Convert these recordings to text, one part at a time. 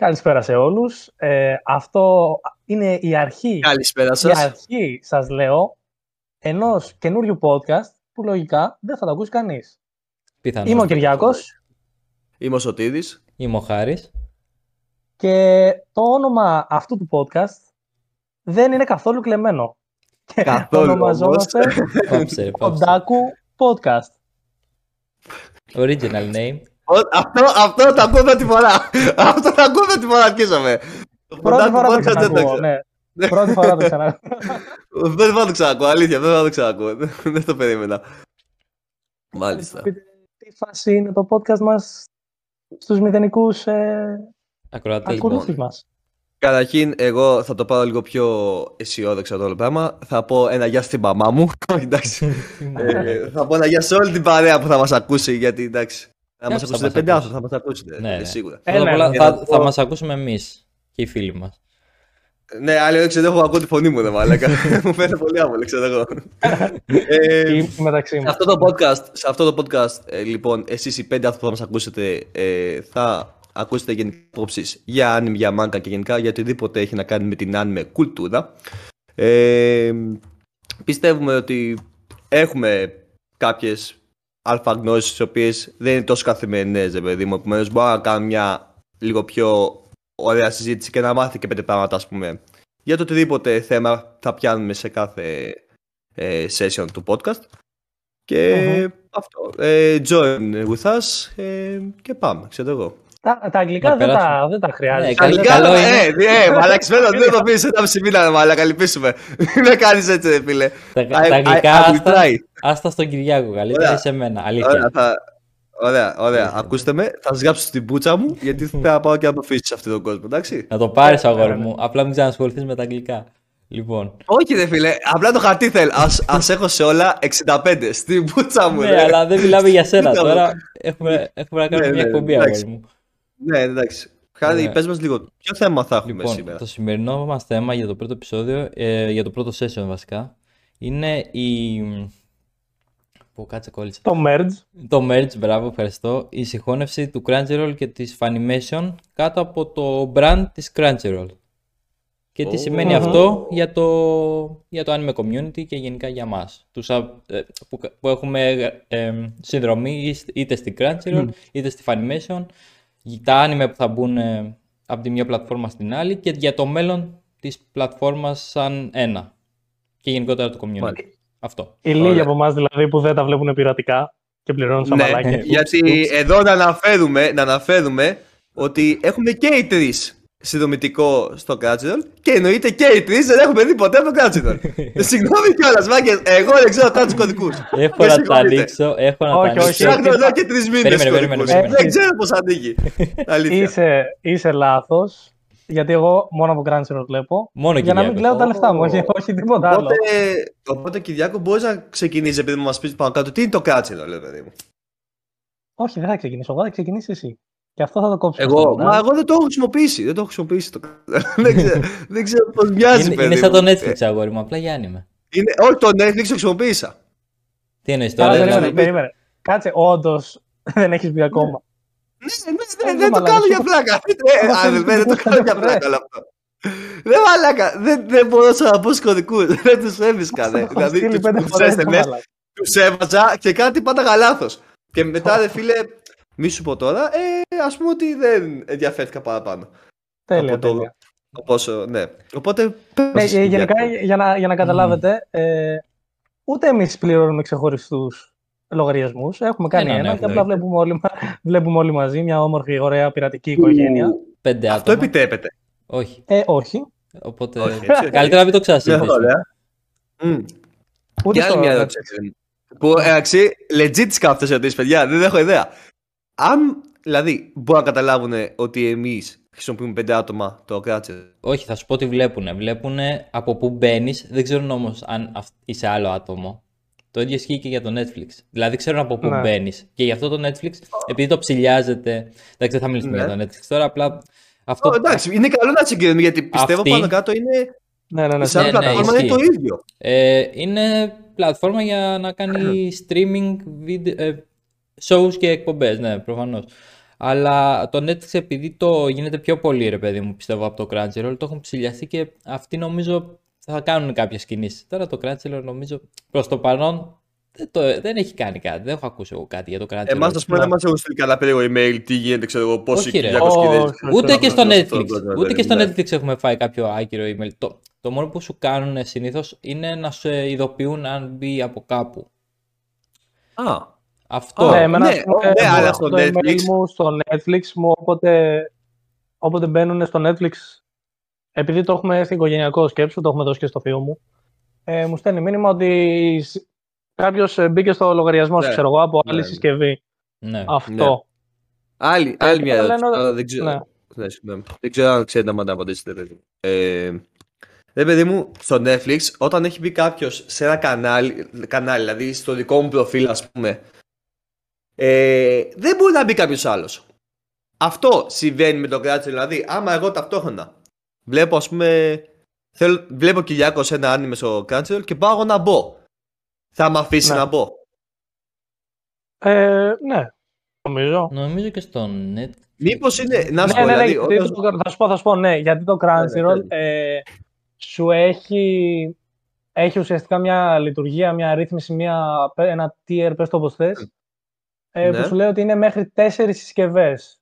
Καλησπέρα σε όλους. Ε, αυτό είναι η αρχή, Καλησπέρα η σας. αρχή, σας λέω, ενός καινούριου podcast που λογικά δεν θα το ακούσει κανείς. Πιθανώς. Είμαι ο Κυριάκος Είμαι ο Σωτήδης. Είμαι ο Χάρης. και το όνομα αυτού του podcast δεν είναι καθόλου κλεμμένο. Και Καθόλου το ονομαζόμαστε Πάψε, ρε, πάψε. Otaku Podcast. Original name. Ο- Αυτό, αυτό το ακούω πρώτη φορά. Αυτό το ακούω πρώτη φορά αρχίσαμε. Το Πρώτη Potato φορά το Podcast δεν το ξανακούω, ξέρω. ναι. Πρώτη φορά το ξανακούω. Δεν θα το ξανακούω, αλήθεια, δεν θα το ξανακούω. Δεν το περίμενα. Μάλιστα. Πείτε Τι φάση είναι το podcast μας στους μηδενικούς ε, Ακροατές. ακολούθους μας; Καταρχήν, εγώ θα το πάρω λίγο πιο αισιόδοξα το όλο πράγμα. Θα πω ένα γεια στην μαμά μου. Εντάξει. Ε, θα πω ένα γεια σε όλη την παρέα που θα μας ακούσει. Γιατί εντάξει. Θα Ποιος μας θα ακούσετε μας πέντε ακούσει; άνθρωποι, θα μας ακούσετε. Ναι, ε, ναι. Σίγουρα. Πρώτα απ' Ένα, όλα για θα, να θα πω- μας ακούσουμε εμείς και οι φίλοι μας. Ναι, άλλοι δεν ξέρω, έχω ακούω τη φωνή μου, ρε μαλάκα. Μου φαίνεται πολύ άβολο, ξέρω εγώ. Ε, Ή μεταξύ σε μας. αυτό το podcast, σε αυτό το podcast ε, λοιπόν, εσείς οι πέντε άνθρωποι που θα μας ακούσετε ε, θα ακούσετε γενικά απόψεις για anime, για manga και γενικά για οτιδήποτε έχει να κάνει με την anime κουλτούρα. Ε, πιστεύουμε ότι έχουμε κάποιες αλφα γνώσεις τις οποίες δεν είναι τόσο καθημερινές, ρε παιδί μου. Επομένως μπορώ να κάνω μια λίγο πιο ωραία συζήτηση και να μάθει και πέντε πράγματα, ας πούμε, για το οτιδήποτε θέμα θα πιάνουμε σε κάθε ε, session του podcast. Και αυτό. Ε, join with us ε, και πάμε, ξέρω εγώ. Τα, τα αγγλικά Να δεν τα, περάσουμε. δεν τα χρειάζεται. Ναι, Καλό- Αγγλικά, καλό ε, είναι. ε, ε, μαλαξμένο, δεν το πεις, ένα μισή μήνα, μαλακα, λυπήσουμε. Δεν κάνεις έτσι, ρε φίλε. Τα, I- τα I- αγγλικά I will άστα, try. άστα στον Κυριάκο καλύτερα Ωραία. ή σε μένα. Ωραία, Αλήθεια. θα... Ωραία, ωραία. Ακούστε με, θα σας γράψω στην πούτσα μου, γιατί θέλω να πάω και να το αφήσεις σε αυτόν τον κόσμο, εντάξει. Να το πάρεις Ναι, αγόρι ναι, ναι. μου. Απλά μην ξανασχοληθείς με τα αγγλικά. Λοιπόν. Όχι ρε φίλε, απλά το χαρτί θέλω. Ας, ας έχω σε όλα 65 στην πούτσα μου, Ναι, ρε. αλλά δεν μιλάμε για σένα Κοίτα, τώρα. Έχουμε, έχουμε να κάνουμε Ναι, μια ναι, εκπομπή εντάξει. αγόρι μου. Ναι, εντάξει. Χάρη, Ναι. πες μας λίγο, ποιο θέμα θα έχουμε Λοιπόν, σήμερα; το σημερινό μας θέμα για το πρώτο επεισόδιο, ε, για το πρώτο session βασικά, είναι η... Που κάτσε κόλλησε. Το merge. Το merge, μπράβο, ευχαριστώ. Η συγχώνευση του Crunchyroll και της Funimation κάτω από το brand της Crunchyroll. Και τι Ω. σημαίνει Μμμ. αυτό για το, για το anime community και γενικά για μας. Τους, α- ε, που, που έχουμε ε, ε, συνδρομή είτε στην Crunchyroll είτε στη Funimation. Τα anime που θα μπουν ε, από τη μια πλατφόρμα στην άλλη και για το μέλλον της πλατφόρμας σαν ένα. Και γενικότερα το community. Μάλιστα. Αυτό. Οι λίγοι Ωραία. από εμάς δηλαδή που δεν τα βλέπουν πειρατικά και πληρώνουν σαν Ναι, μαλάκια. γιατί εδώ να αναφέρουμε, να αναφέρουμε ότι έχουμε και οι τρεις συνδρομητικό στο Crunchyroll και εννοείται και οι τρει δεν έχουμε δει ποτέ από το Crunchyroll. Ε, Συγγνώμη κιόλας, μάγκες, εγώ δεν ξέρω καν τους κωδικούς. Έχω Με να τα συγχωρείτε. ανοίξω. Έχω να Όχι, τα όχι. ανοίξω. Ψάχνω εδώ και τρεις μήνες Περίμενε, περίμενε, κωδικούς. περίμενε. Δεν ξέρω πώς ανοίγει. Αλήθεια. Είσαι, είσαι λάθος. Γιατί εγώ μόνο από Crunchyroll βλέπω. Μόνο για να μην Κυριάκος. κλαίω τα λεφτά μου, όχι, όχι τίποτα άλλο. Οπότε, οπότε Κυριάκο, μπορείς να ξεκινήσεις επειδή μας πεις πάνω κάτω τι είναι το Crunchyroll, λέει παιδί μου; Όχι, δεν θα ξεκινήσω. Εγώ θα ξεκινήσεις εσύ. Και αυτό θα το κόψω. Εγώ, μα εγώ δεν το έχω χρησιμοποιήσει. Δεν το έχω χρησιμοποιήσει το δεν ξέρω, δεν ξέρω πώς μοιάζει, Είναι, παιδί είναι σαν μου. το Netflix αγόρι μου, απλά για anime. Είναι, όχι, το Netflix το χρησιμοποίησα. Τι εννοείς Τώρα, τώρα, δεν περίμενε, δηλαδή. περίμενε. Κάτσε, όντως δεν έχεις βγει ακόμα. Ναι, ναι, Ε, ναι, δεν το μαλάκα, κάνω σου- για πλάκα. Ε, Μα Αδελφέ, δεν το θέλεις κάνω να για το πλάκα βρες. όλο αυτό. Δεν μαλάκα, δεν, δεν μπορώ να μπω στους κωδικούς, δεν τους έβρισκα, Θα ναι. το Δηλαδή, στείλει τους, πέντε τους φορές το SMS, μαλάκα. τους έβαζα και κάτι πάντα λάθος. Και μετά, ρε φίλε, μη σου πω τώρα, ε, ας πούμε ότι δεν ενδιαφέρθηκα παραπάνω. Τέλεια, από το- τέλεια. Πόσο, ναι. Οπότε, Ναι, πες, ε, γενικά, Κυριάκο. για να, για να καταλάβετε, ε, ούτε εμείς πληρώνουμε ξεχωριστούς λογαριασμούς. Έχουμε κάνει Έναν ένα και έχουμε, απλά εννοείται. βλέπουμε όλοι, μα- βλέπουμε όλοι μαζί μια όμορφη, ωραία πειρατική οικογένεια. Πέντε Αυτό άτομα. επιτρέπεται. Όχι. Ε, όχι. Οπότε. Όχι, έτσι, όχι. Καλύτερα να μην το Ναι, ξανασυζητήσουμε. ωραία. Μμ. Ούτε Και άλλη στο μια Netflix. ερώτηση. Που εντάξει, legit τις κάνω αυτές τις ερωτήσεις, παιδιά, δεν έχω ιδέα. Αν, δηλαδή, μπορούν να καταλάβουν ότι εμείς χρησιμοποιούμε πέντε άτομα το Crunchyroll. Όχι, θα σου πω τι βλέπουν. Βλέπουν από πού μπαίνεις, δεν ξέρουν όμως αν αυ- είσαι άλλο άτομο. Το ίδιο ισχύει και για το Netflix. Δηλαδή ξέρουν από πού Ναι. μπαίνεις. Και γι' αυτό το Netflix, επειδή το ψηλιάζεται. Εντάξει, δεν θα μιλήσουμε Ναι. για το Netflix τώρα, απλά. Αυτό, Oh, εντάξει, είναι καλό να συγκρίνουμε γιατί πιστεύω Αυτή- πάνω κάτω είναι. Ναι, ναι, ναι. Σαν ναι, πλατφόρμα είναι το ισχύει. ίδιο. Ε, είναι πλατφόρμα για να κάνει streaming video, ε, shows και εκπομπές, ναι, προφανώς. Αλλά το Netflix επειδή το γίνεται πιο πολύ ρε παιδί μου πιστεύω από το Crunchyroll το έχουν ψηλιαστεί και αυτοί νομίζω θα κάνουν κάποιες κινήσεις. Τώρα το Crunchyroll νομίζω προς το παρόν δεν, το, δεν έχει κάνει κάτι. Δεν έχω ακούσει εγώ κάτι για το Crunchyroll. Εμάς, ας πούμε, δεν μας έχουν στείλει καλά περίεργο email τι γίνεται, ξέρω εγώ, πόσοι Όχι, ρε. Κυριακός Όχι, Κυριακός. όχι, Ούτε και στο Αυτό, Netflix. αυτό, Ούτε και στο ναι. Netflix έχουμε φάει κάποιο άκυρο email. Το, το μόνο που σου κάνουν συνήθως είναι να σε ειδοποιούν αν μπει από κάπου. Α, Αυτό. Ναι, εμένα, ναι, ας πούμε, ναι, εγώ αλλά έχω στο το Netflix- email μου στο Netflix μου, όποτε, όποτε μπαίνουν στο Netflix, επειδή το έχουμε στην οικογενειακό σκέψου, το έχουμε δώσει και στο θείο μου, ε, μου στέλνει μήνυμα ότι κάποιος μπήκε στο λογαριασμό σου, Ναι. ξέρω εγώ, από άλλη Ναι. συσκευή. Ναι. Αυτό. άλλη, άλλη μια και ερώτηση. λένε- τώρα, δεν, ξέρω, ναι. ναι, συγγνώμη. δεν ξέρω αν ξέρετε αν να απαντήσετε. Παιδί. μου. Ε, ρε παιδί μου, στο Netflix, όταν έχει μπει κάποιος σε ένα κανάλι, κανάλι, δηλαδή στο δικό μου προφίλ, ας πούμε, ε, δεν μπορεί να μπει κάποιος άλλος. Αυτό συμβαίνει με το Crunchyroll. Δηλαδή, άμα εγώ ταυτόχρονα βλέπω, ας πούμε, θέλω, βλέπω Κυριάκος σε ένα άνιμε στο Crunchyroll και πάω εγώ να μπω. Θα με αφήσει Ναι. να μπω. Ε, ναι, νομίζω. Νομίζω και στο Netflix. Μήπως είναι. Να σου Ναι, πω, ναι, ναι, δηλαδή, γιατί όταν- το- θα σου πω, θα σου πω, ναι, γιατί το Crunchyroll ναι, ε, σου έχει, έχει ουσιαστικά μια λειτουργία, μια ρύθμιση, μια, ένα tier, πες το όπως θες, ε, Ναι. που σου λέει ότι είναι μέχρι τέσσερις συσκευές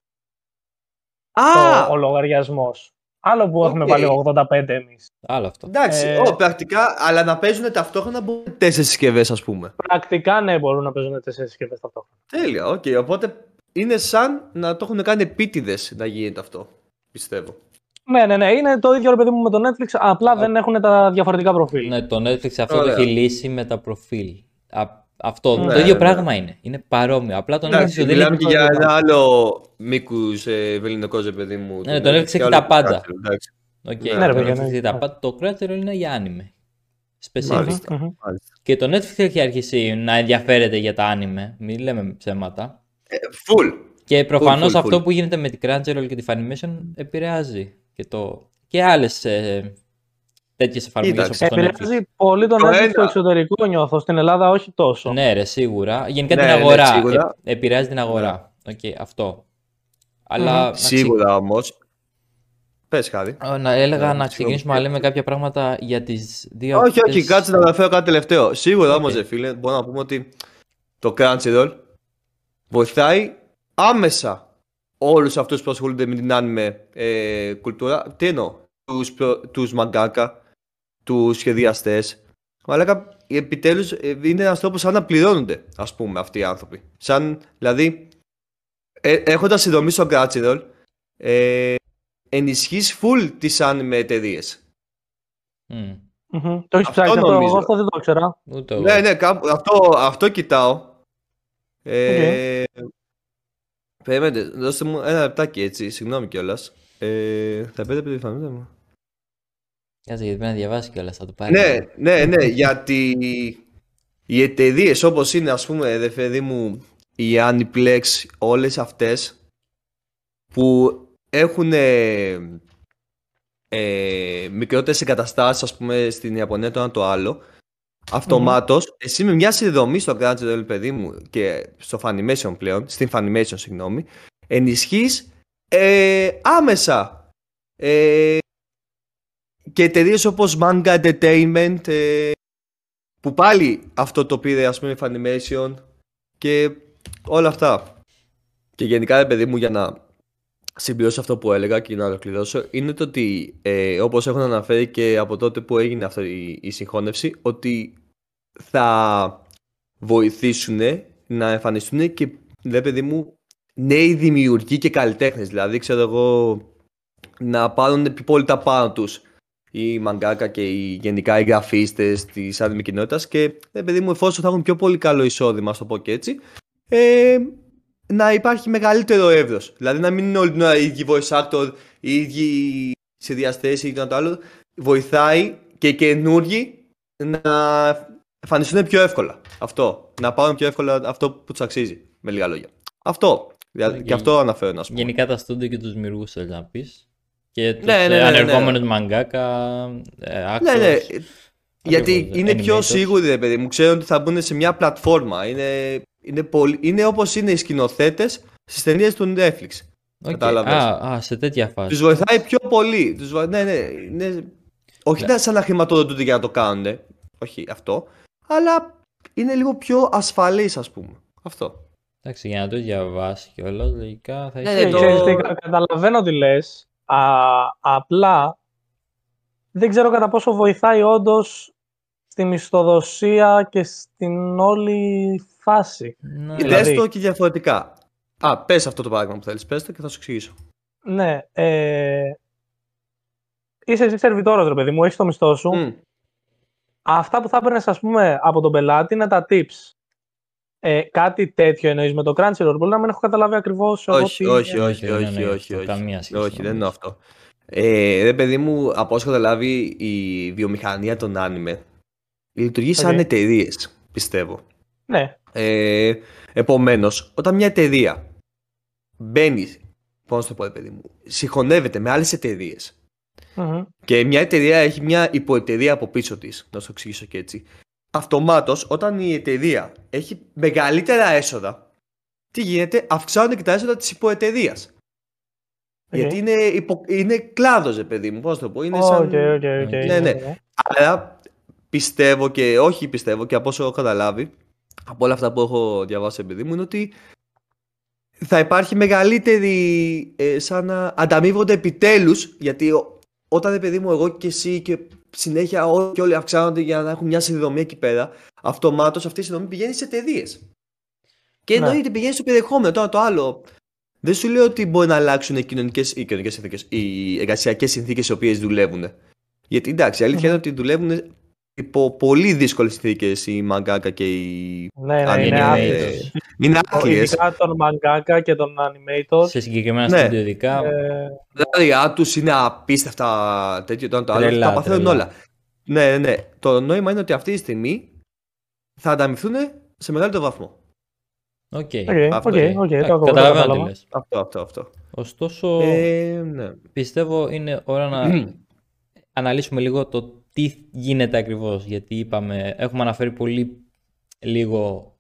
Α! το, ο λογαριασμός. Άλλο που έχουμε Οκ. βάλει 85 εμείς. Άλλο αυτό. Εντάξει, Ε, ω, πρακτικά, αλλά να παίζουν ταυτόχρονα μπορεί τέσσερις συσκευές, ας πούμε. Πρακτικά, ναι, μπορούν να παίζουν τέσσερις συσκευές ταυτόχρονα. Τέλεια, οκ. Οπότε είναι σαν να το έχουν κάνει επίτηδες να γίνεται αυτό. Πιστεύω. Ναι, ναι, ναι, είναι το ίδιο ρε παιδί μου με το Netflix, απλά δεν έχουν τα διαφορετικά προφίλ. Ναι, το Netflix αυτό το Ωραία. έχει λύσει με τα προφίλ. Α, αυτό Ναι, το ίδιο ναι. πράγμα είναι. Είναι παρόμοιο. Απλά το Netflix Εντάξει, το δίνει μιλάμε και για προσωπικά. ένα άλλο μήκους ε, βεληνεκούς, ρε παιδί μου. Ναι, το Netflix και έχει άλλο τα πάντα. Crunchyroll, εντάξει. Οκ, Ναι, το ρε Netflix παιδιά, ναι. έχει τα πάντα. Το Crunchyroll είναι για anime. Specific. Μάλιστα. Μμμ. Μάλιστα. Και το Netflix έχει αρχίσει να ενδιαφέρεται για τα anime. Μην λέμε ψέματα. Ε, Full. Και προφανώς full, full. αυτό που γίνεται με την Crunchyroll και τη Funimation επηρεάζει και, το... και άλλες ε, τέτοιες εφαρμογές όπως Κοίταξε, το Netflix. Επηρεάζει πολύ τον Το Netflix ένα. στο εξωτερικό, νιώθω. Στην Ελλάδα όχι τόσο. Ναι, ρε, σίγουρα. Γενικά Ναι, την ναι, αγορά. σίγουρα. Ε, επηρεάζει την αγορά. Οκ, αυτό. Αλλά να ξε- Σίγουρα όμως. Πες χάρη. Ω, να έλεγα Ναι, να σίγουρα. ξεκινήσουμε να λέμε κάποια πράγματα για τις δύο Όχι, όχι, αυτές- κάτσε να αναφέρω κάτι τελευταίο. Σίγουρα Οκ. όμως, ρε φίλε, μπορούμε να πούμε ότι το Crunchyroll βοηθάει άμεσα όλους αυτούς που ασχολούνται με την anime ε, κουλτούρα. Τι εννοώ, τους, προ- τους mangaka, τους σχεδιαστές. Αλλά επιτέλους ε, είναι ένας τρόπος σαν να πληρώνονται, ας πούμε, αυτοί οι άνθρωποι. Σαν, δηλαδή, ε, έχοντας συνδρομή στο Crunchyroll, ε, ενισχύεις full τις anime εταιρείες. Μμ, Μμμ. Το έχεις Αυτό ψάξει αυτό. νομίζω. Εγώ αυτό δεν το ήξερα. Ούτε εγώ. Ναι, ναι, κάπου, αυτό, αυτό κοιτάω. Ε, Περιμένετε, δώστε μου ένα λεπτάκι έτσι, συγγνώμη κιόλας. Ε, θα πείτε τη φανούτα μου. Κάτσε γιατί πρέπει να διαβάσει κιόλας, θα το πάρει. Ναι, ναι, ναι, γιατί οι εταιρείε όπως είναι, ας πούμε, ρε παιδί μου, η Aniplex, όλες αυτές που έχουν ε, ε, μικρότερες εγκαταστάσεις, ας πούμε, στην Ιαπωνία το ένα το άλλο, αυτομάτως, εσύ με μια συνδρομή στο Crunchyroll, παιδί μου, και στο Funimation πλέον, στην Funimation, συγγνώμη, ενισχύεις ε, άμεσα ε, και εταιρείε όπως Manga Entertainment ε, που πάλι αυτό το πήρε ας πούμε η Funimation και όλα αυτά. Και γενικά ρε παιδί μου για να συμπληρώσω αυτό που έλεγα και να ολοκληρώσω είναι το ότι ε, όπως έχουν αναφέρει και από τότε που έγινε αυτή η, η συγχώνευση ότι θα βοηθήσουν να εμφανιστούν και ρε παιδί μου νέοι δημιουργοί και καλλιτέχνες δηλαδή ξέρω εγώ να πάρουν πιο πολύ τα πάνω τους οι μαγκάκα και οι, γενικά οι γραφίστες της anime κοινότητας και ρε παιδί μου εφόσον θα έχουν πιο πολύ καλό εισόδημα, ας το πω και έτσι ε, να υπάρχει μεγαλύτερο εύρος. Δηλαδή να μην είναι όλη την ώρα οι ίδιοι voice actor, οι ίδιοι σχεδιαστές ή το άλλο. Βοηθάει και οι καινούργοι να εμφανιστούν πιο εύκολα. Αυτό. Να πάρουν πιο εύκολα αυτό που τους αξίζει. Με λίγα λόγια. Αυτό. Δηλαδή, Και- και αυτό αναφέρω να σου πω. Γενικά τα στούντιο και τους δημιουργούς θέλεις να πεις. Και τους Ναι, ναι, ναι, ε, ναι, ναι. ανερχόμενους μαγκάκα, ε, actors. Ναι, ναι. Γιατί Ακριβώς, είναι πιο animators. σίγουροι, ρε παιδί μου. Ξέρουν ότι θα μπουν σε μια πλατφόρμα. Είναι, είναι, πολύ, είναι όπως είναι οι σκηνοθέτες στις ταινίες του Netflix. Ok. Κατάλαβες; Α, α, σε τέτοια φάση. Τους βοηθάει πιο πολύ. Τους βο- Ναι, ναι, ναι. Όχι να σαν να χρηματοδοτούνται για να το κάνουν. Όχι αυτό. Αλλά είναι λίγο πιο ασφαλής ας πούμε. Αυτό. Εντάξει, για να το διαβάσει κιόλας, λογικά θα Ναι, έχει. ναι, το- Ξέρεις τι, κα- καταλαβαίνω τι λες. Α, απλά δεν ξέρω κατά πόσο βοηθάει όντως στη μισθοδοσία και στην όλη φάση. Ναι, Δες Δηλαδή- το και διαφορετικά. Α, πες αυτό το παράδειγμα που θέλεις. Πες το και θα σου εξηγήσω. Ναι. Ε, είσαι εσύ σερβιτόρος, ρε παιδί μου, έχεις το μισθό σου. Μμ. Αυτά που θα έπαιρνες, ας πούμε, από τον πελάτη είναι τα tips. Ε, κάτι τέτοιο εννοείς με το Crunchyroll. Μπορεί να μην έχω καταλάβει ακριβώς εγώ Όχι, τι- όχι, δεν όχι, έχει, δεν όχι, έχει όχι, αυτό όχι. καμία σχέση, Όχι, δεν νομίζω. είναι αυτό. Ε, ρε παιδί μου, από όσο έχω καταλάβει, η βιομηχανία των άνιμε λειτουργεί σαν Οκ. εταιρείες, πιστεύω. Ναι. Ε, Επομένως, όταν μια εταιρεία μπαίνει, πώς να το πω, ρε παιδί μου, συγχωνεύεται με άλλες εταιρείες Μμμ. και μια εταιρεία έχει μια υποεταιρεία από πίσω της, να σου το εξηγήσω και έτσι. Αυτομάτως, όταν η εταιρεία έχει μεγαλύτερα έσοδα, τι γίνεται, αυξάνονται και τα έσοδα της υποεταιρεία. Οκ. Γιατί είναι, υπο... είναι κλάδος, ρε παιδί μου, πώς να το πω. Είναι Οκ, σαν... ok, ok, Ναι, ναι. Άρα πιστεύω και όχι πιστεύω και από όσο έχω καταλάβει από όλα αυτά που έχω διαβάσει παιδί μου είναι ότι θα υπάρχει μεγαλύτερη ε, σαν να ανταμείβονται επιτέλους γιατί ο- όταν ρε παιδί μου εγώ και εσύ και συνέχεια όλοι και όλοι αυξάνονται για να έχουν μια συνδρομή εκεί πέρα αυτομάτως αυτή η συνδρομή πηγαίνει σε εταιρείες. Και Ναι. εννοείται πηγαίνει στο περιεχόμενο τώρα το άλλο δεν σου λέω ότι μπορεί να αλλάξουν οι κοινωνικές, οι κοινωνικές συνθήκες, οι εργασιακές συνθήκες οι οποίες δουλεύουν. Γιατί εντάξει, η αλήθεια είναι ότι δουλεύουν υπό πολύ δύσκολες συνθήκες οι μαγκάκα και οι Ναι, ναι, animators. είναι animators. άθλιες. Είναι άθλιες. Ειδικά τον mangaka και τον animator. Σε συγκεκριμένα Ναι. στούντιο ειδικά. Ε, Τα άδειά τους είναι απίστευτα τέτοιο, το ένα το άλλο, Τρελά, τα παθαίνουν τρελά. όλα. Ναι, ναι, ναι. Το νόημα είναι ότι αυτή τη στιγμή θα ανταμειφθούν σε μεγαλύτερο βαθμό. Ok. Ok, Αυτό οκ, είναι. οκ, Α, το ακούω, το Καταλαβαίνω τι κατάλαβα. λες. Αυτό, αυτό, αυτό. Ωστόσο, Ε, ναι. πιστεύω είναι ώρα να αναλύσουμε λίγο το τι γίνεται ακριβώς. Γιατί είπαμε, έχουμε αναφέρει πολύ λίγο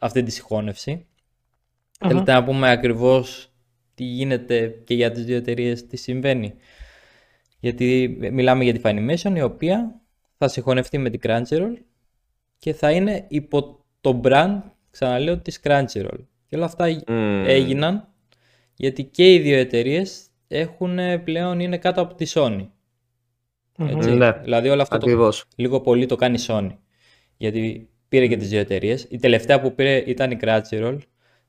αυτή τη συγχώνευση. Μμμ. Θέλετε να πούμε ακριβώς τι γίνεται και για τις δύο εταιρείες τι συμβαίνει. Γιατί μιλάμε για τη Funimation η οποία θα συγχωνευτεί με την Crunchyroll και θα είναι υπό το brand, ξαναλέω, της Crunchyroll. Και όλα αυτά Μμμ. έγιναν γιατί και οι δύο εταιρείες έχουν ε, πλέον είναι κάτω από τη Sony. Μμμ. Έτσι. Ναι. Δηλαδή όλο αυτό το, Ακριβώς. λίγο πολύ το κάνει η Sony. Γιατί πήρε και τις δύο εταιρείες. Η τελευταία που πήρε ήταν η Crunchyroll.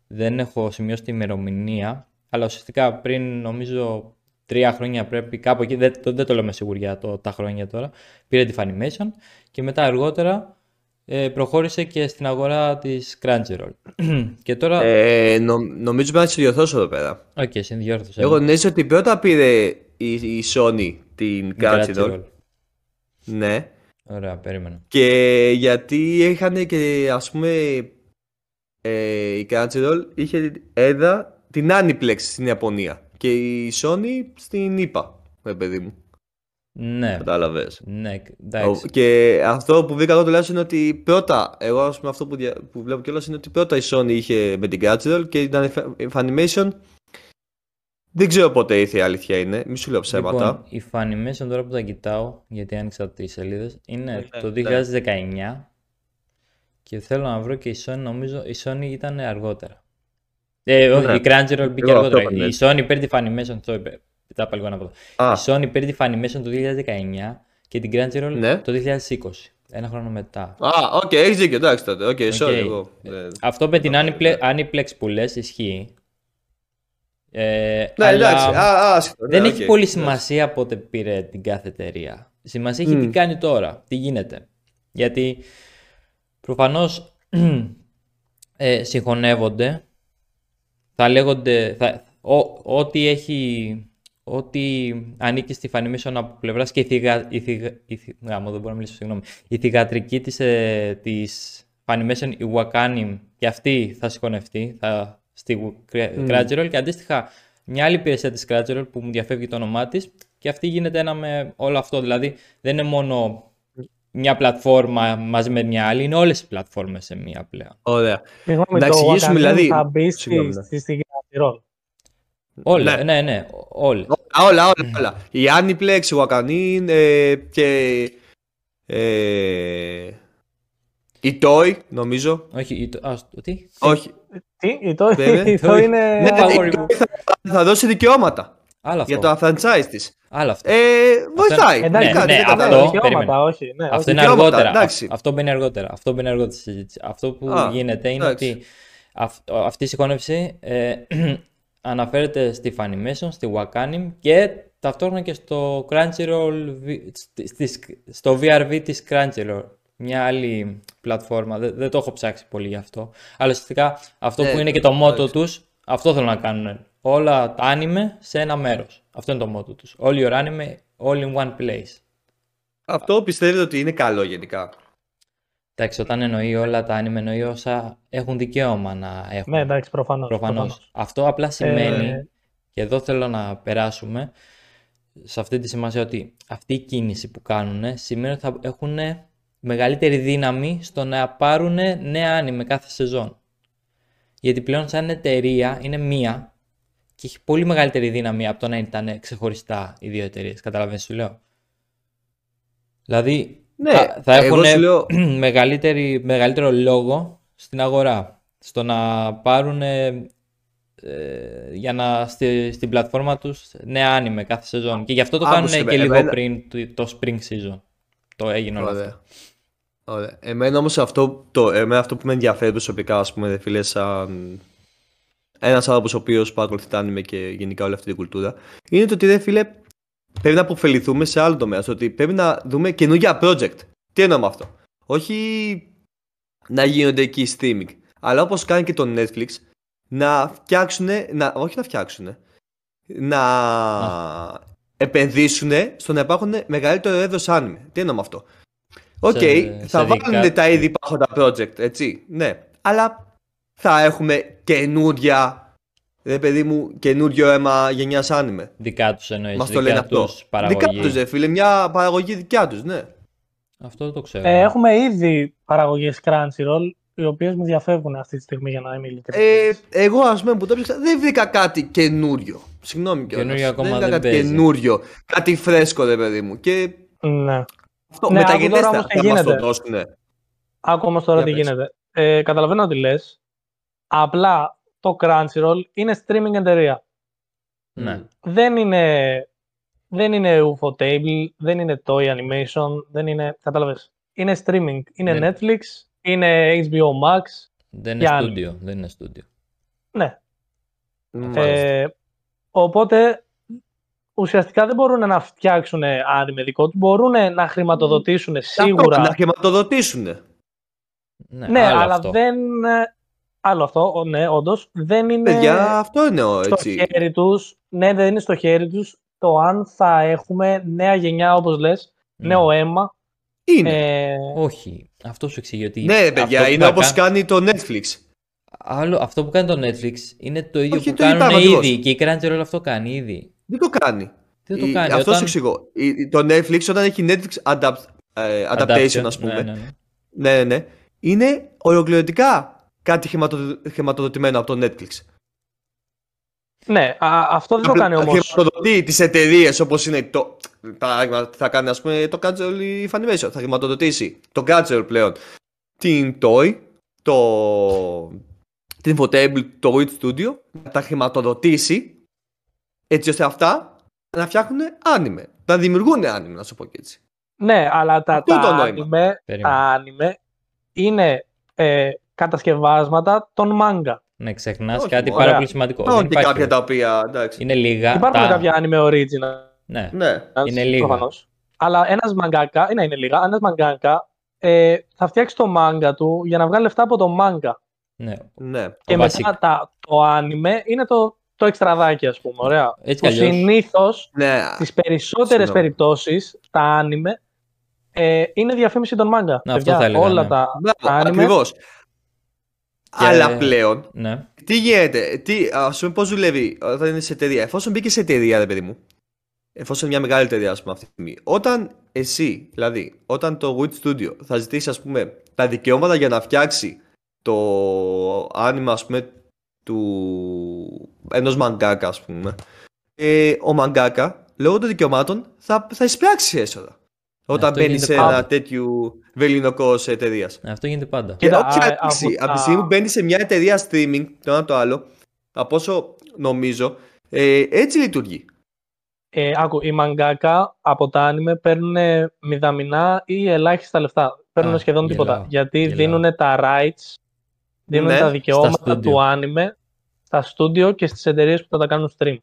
Δεν έχω σημειώσει τη ημερομηνία. Αλλά ουσιαστικά πριν νομίζω τρία χρόνια πρέπει κάπου εκεί, δεν, το- δεν το λέω με σιγουριά το, τα χρόνια τώρα, πήρε τη Funimation και μετά αργότερα ε, προχώρησε και στην αγορά της Crunchyroll. και τώρα, Ε, νο, νομίζω πρέπει να σε διορθώσω εδώ πέρα. ok, okay, συ διόρθωσε. Εγώ νόμιζα ότι πρώτα πήρε η, η Sony την Η Crunchyroll. Ναι. Ωραία, περίμενα. Και γιατί είχαν και ας πούμε ε, η Crunchyroll είχε έδρα την Aniplex στην Ιαπωνία και η Sony στην ΙΠΑ, ρε παιδί μου. Ναι, Κατάλαβες. ναι, εντάξει. Ο- Και αυτό που βρήκα εγώ τουλάχιστον είναι ότι πρώτα, εγώ ας πούμε αυτό που, δια- που βλέπω κιόλας είναι ότι πρώτα η Sony είχε με την Crunchyroll και ήταν η Fa- η Funimation. Δεν ξέρω πότε ήρθε η αλήθεια είναι, μη σου λέω ψέματα. Λοιπόν, η Funimation τώρα που τα κοιτάω, γιατί άνοιξα τις σελίδες, είναι Ναι, το ναι. 2019 και θέλω να βρω και η Sony, νομίζω η Sony ήταν αργότερα. Ε, όχι, Ναι. η Crunchyroll μπήκε Εγώ αυτό αργότερα. είπα, ναι. Η Sony πήρε τη Funimation, το είπε, τα είπα λίγο να πω. Α, Η Sony πήρε τη Funimation το 2019 και την Crunchyroll Ναι. το 2020, ένα χρόνο μετά. α, οκ, έχεις δίκιο, εντάξει τότε. Ok, sorry, Ok. εγώ. δεν- Αυτό με την Ναι. Aniplex, Aniplex που λες ισχύει. Ε, Ναι, αλλά- εντάξει, α, άσχετο, ναι, Δεν οκ, έχει πολύ εντάξει. σημασία πότε πήρε την κάθε εταιρεία. Σημασία έχει τι Μμ. κάνει τώρα, τι γίνεται. Γιατί προφανώς ε, συγχωνεύονται, θα λέγονται, θα, ό- ό,τι έχει, ό,τι ανήκει στη Funimation από πλευράς και η, θυγα, η, θυγα, η, θη- γαμώ, δεν μπορώ να μιλήσω, συγγνώμη, η θυγατρική της, ε, της Funimation, η Wakanim, και αυτή θα συγχωνευτεί θα, στη Μμ. Crunchyroll και αντίστοιχα μια άλλη υπηρεσία της Crunchyroll που μου διαφεύγει το όνομά της και αυτή γίνεται ένα με όλο αυτό. Δηλαδή δεν είναι μόνο μια πλατφόρμα μαζί με μια άλλη, είναι όλες οι πλατφόρμες σε μία πλέον. Ωραία. Συγγνώμη, Να το εξηγήσουμε, Wakanim δηλαδή- θα μπει στη, Συγγνώμη, ναι. στη, στη Crunchyroll. Όλα, Ναι. ναι, ναι, όλα. Όλα, όλα, όλα. όλα. Η Aniplex, η Wakanin ε, και ε, η Toy, νομίζω. Όχι, το, ας, το- τι; Όχι. Τι, η το, Βέβαια. η το είναι... Ναι, Power η Toy θα, θα δώσει δικαιώματα Άλλο αυτό. για το franchise της. Άλλο αυτό. Ε, βοηθάει. Εντάξει, Ναι, κάτι, ναι, δεν αυτό- κατάλαβα. δικαιώματα, περίμενε. όχι. Ναι, Αυτό όχι. είναι δικαιώματα, αργότερα. εντάξει. Α- Αυτό μπαίνει αργότερα. Αυτό μπαίνει αργότερα στη συζήτηση. Αυτό που Α, γίνεται είναι εντάξει. ότι αυ- αυτή η συγχώνευση ε, αναφέρεται στη Funimation, στη Wakanim και ταυτόχρονα και στο Crunchyroll, βι- στη- στις- στο VRV της Crunchyroll. Μια άλλη πλατφόρμα. Δεν, δεν το έχω ψάξει πολύ γι' αυτό. Αλλά ουσιαστικά αυτό Ναι, που είναι και το μότο εντάξει. τους, αυτό θέλουν να κάνουν. Όλα τα anime σε ένα μέρος. Αυτό είναι το μότο τους. All your anime, all in one place. Αυτό πιστεύετε ότι είναι καλό γενικά; Εντάξει, όταν εννοεί όλα τα anime, εννοεί όσα έχουν δικαίωμα να έχουν. Ναι, εντάξει, προφανώς. Προφανώς. Αυτό απλά σημαίνει, Ε, και εδώ θέλω να περάσουμε σε αυτή τη σημασία ότι αυτή η κίνηση που κάνουν σημαίνει ότι θα έχουν μεγαλύτερη δύναμη στο να πάρουν νέα anime κάθε σεζόν. Γιατί πλέον σαν εταιρεία είναι μία και έχει πολύ μεγαλύτερη δύναμη από το να ήταν ξεχωριστά οι δύο εταιρείες. Καταλαβαίνεις τι σου λέω; Δηλαδή Ναι, θα, θα εγώ έχουν σου λέω- μεγαλύτερη, μεγαλύτερο λόγο στην αγορά. Στο να πάρουν ε, για να στη, στην πλατφόρμα τους νέα άνιμε κάθε σεζόν. Και γι' αυτό το Άκουσε κάνουν με, και λίγο εμένα- πριν το, το spring season. Το έγινε όλο αυτό. Ωραία. Ωραία. Εμένα όμως αυτό, το, εμένα αυτό που με ενδιαφέρει προσωπικά, ας πούμε, ρε φίλε, σαν ένας άνθρωπος ο οποίος παρακολουθεί τα anime και γενικά όλη αυτή την κουλτούρα, είναι το ότι, ρε φίλε, πρέπει να αποφεληθούμε σε άλλο τομέα, στο ότι πρέπει να δούμε καινούργια project. Τι εννοώ με αυτό; Όχι να γίνονται εκεί streaming, αλλά όπως κάνει και το Netflix, να φτιάξουν, να, όχι να φτιάξουν, να επενδύσουν στο να υπάρχουν μεγαλύτερο είδος anime. Τι εννοώ με αυτό; Οκ, Σε- θα σε βάλουν δικά- τα ήδη υπάρχοντα project, έτσι, ναι. Αλλά θα έχουμε καινούρια, ρε παιδί μου, καινούριο αίμα γενιάς anime. Δικά τους εννοείς, Μας το λένε δικά αυτό. τους παραγωγή. Δικά τους, ρε φίλε, μια παραγωγή δικιά τους, ναι. Αυτό δεν το ξέρω. ε, έχουμε ήδη παραγωγές Crunchyroll, οι οποίες μου διαφεύγουν αυτή τη στιγμή για να είμαι ειλικρινής. Ε, εγώ, ας πούμε, που το έψαξα, δεν βρήκα κάτι καινούριο. Συγγνώμη κιόλας. Καινούριο ακόμα δεν βρήκα δεν κάτι παίζει. καινούριο. Κάτι φρέσκο, ρε παιδί μου. Και ναι. Αυτό Ναι, άκου τώρα μεταγενέστερα όμως τι θα μας το γίνεται. δώσουνε. Άκου όμως τώρα Για τι πες. γίνεται. Ε, καταλαβαίνω τι λες. Απλά το Crunchyroll είναι streaming εταιρεία. Ναι. Δεν είναι, δεν είναι Ufotable, δεν είναι Toy Animation, δεν είναι, κατάλαβες. Είναι streaming. Είναι Ναι. Netflix, είναι HBO Max. Δεν είναι Για- στούντιο. Δεν είναι στούντιο. Ναι. Μάλιστα. Ε, οπότε ουσιαστικά δεν μπορούν να φτιάξουν άνιμε δικό του. Μπορούν να χρηματοδοτήσουν Αυτό, σίγουρα. Να χρηματοδοτήσουν. Ναι, Ναι, άλλο αλλά αυτό. δεν. Άλλο αυτό, ο- ναι, όντως. Δεν είναι Παιδιά, αυτό εννοώ, στο έτσι. χέρι τους. Ναι, δεν είναι στο χέρι τους το αν θα έχουμε νέα γενιά, όπως λες, Ναι. νέο αίμα. Είναι. Ε, Όχι. Αυτό σου εξηγεί ότι. ναι, ρε παιδιά, αυτό που είναι θα όπως κα- κάνει το Netflix. Άλλο, αυτό που κάνει το Netflix είναι το ίδιο Όχι, που το κάνουν είπαμε ήδη. ακριβώς. Και η Crunchyroll αυτό κάνει ήδη. Δεν το κάνει. Τι το Η- κάνει. Αυτός όταν... σου εξηγώ. Η- Το Netflix όταν έχει Netflix adapt, ε, adaptation, ας πούμε. Ναι, ναι, ναι. Ναι, ναι, ναι. Είναι ολοκληρωτικά κάτι χρηματοδο- χρηματοδοτημένο από το Netflix. ναι, α, αυτό δεν το Απλά κάνει όμως. Χρηματοδοτεί τις εταιρείες όπως είναι το. Παράδειγμα, θα κάνει ας πούμε το Casual η Funimation. Θα χρηματοδοτήσει το Casual πλέον την Toy, το. την Infotable, το Wit Studio. Να τα χρηματοδοτήσει έτσι ώστε αυτά να φτιάχνουν anime. Να δημιουργούν anime, να σου πω και έτσι. Ναι, αλλά τα, Αυτό τα, το νόημα. anime, Περίμενε. τα anime είναι ε, κατασκευάσματα των manga. Ναι, ξεχνάς Όχι, κάτι ωραία. πάρα πολύ σημαντικό. Υπάρχουν Δεν και υπάρχει κάποια τα περίπτωση. οποία. Εντάξει. Είναι λίγα. Υπάρχουν τα... κάποια anime original. Ναι. Ναι. Είναι λίγα. προφανώς. Αλλά ένας mangaka, ναι, είναι λίγα. Ένας mangaka ε, θα φτιάξει το manga του για να βγάλει λεφτά από το manga. ναι. ναι. Και basic. μετά τα, το anime είναι το, το εξτραδάκι, ας πούμε. Ωραία. Έτσι Που κι αλλιώς. συνήθως ναι. στις περισσότερες Συγγνώμη. περιπτώσεις τα anime ε, είναι διαφήμιση των manga. αυτό Παιδιά, θα έλεγα, όλα ναι. τα Μπράβο, anime. ακριβώς. Και- Αλλά πλέον Ναι. Τι γίνεται, τι, ας πούμε πώς δουλεύει όταν είναι σε εταιρεία. Εφόσον μπήκε σε εταιρεία, ρε παιδί μου, εφόσον είναι μια μεγάλη εταιρεία, ας πούμε, αυτή τη στιγμή, όταν εσύ, δηλαδή, όταν το Wit Studio θα ζητήσει, ας πούμε, τα δικαιώματα για να φτιάξει το άνοιγμα, ας πούμε, του ενός μαγκάκα ας πούμε ε, ο μαγκάκα λόγω των δικαιωμάτων θα, θα εισπράξει έσοδα όταν Αυτό μπαίνει γίνεται σε πάντα. ένα τέτοιου βεληνικός εταιρείας. Αυτό γίνεται πάντα. Και Κοίτα, όποια α, ανοίξει, από από τα- τη στιγμή που μπαίνει σε μια εταιρεία streaming, το ένα το άλλο, από όσο νομίζω, ε, έτσι λειτουργεί. Ε, άκου, οι μαγκάκα από τα άνιμε παίρνουν μηδαμινά ή ελάχιστα λεφτά. Παίρνουν Α, σχεδόν γελάω, τίποτα. Γιατί γελάω. δίνουν τα rights, δίνουν Ναι, τα στα δικαιώματα studio. του άνιμε στα στούντιο και στις εταιρείες που θα τα κάνουν stream.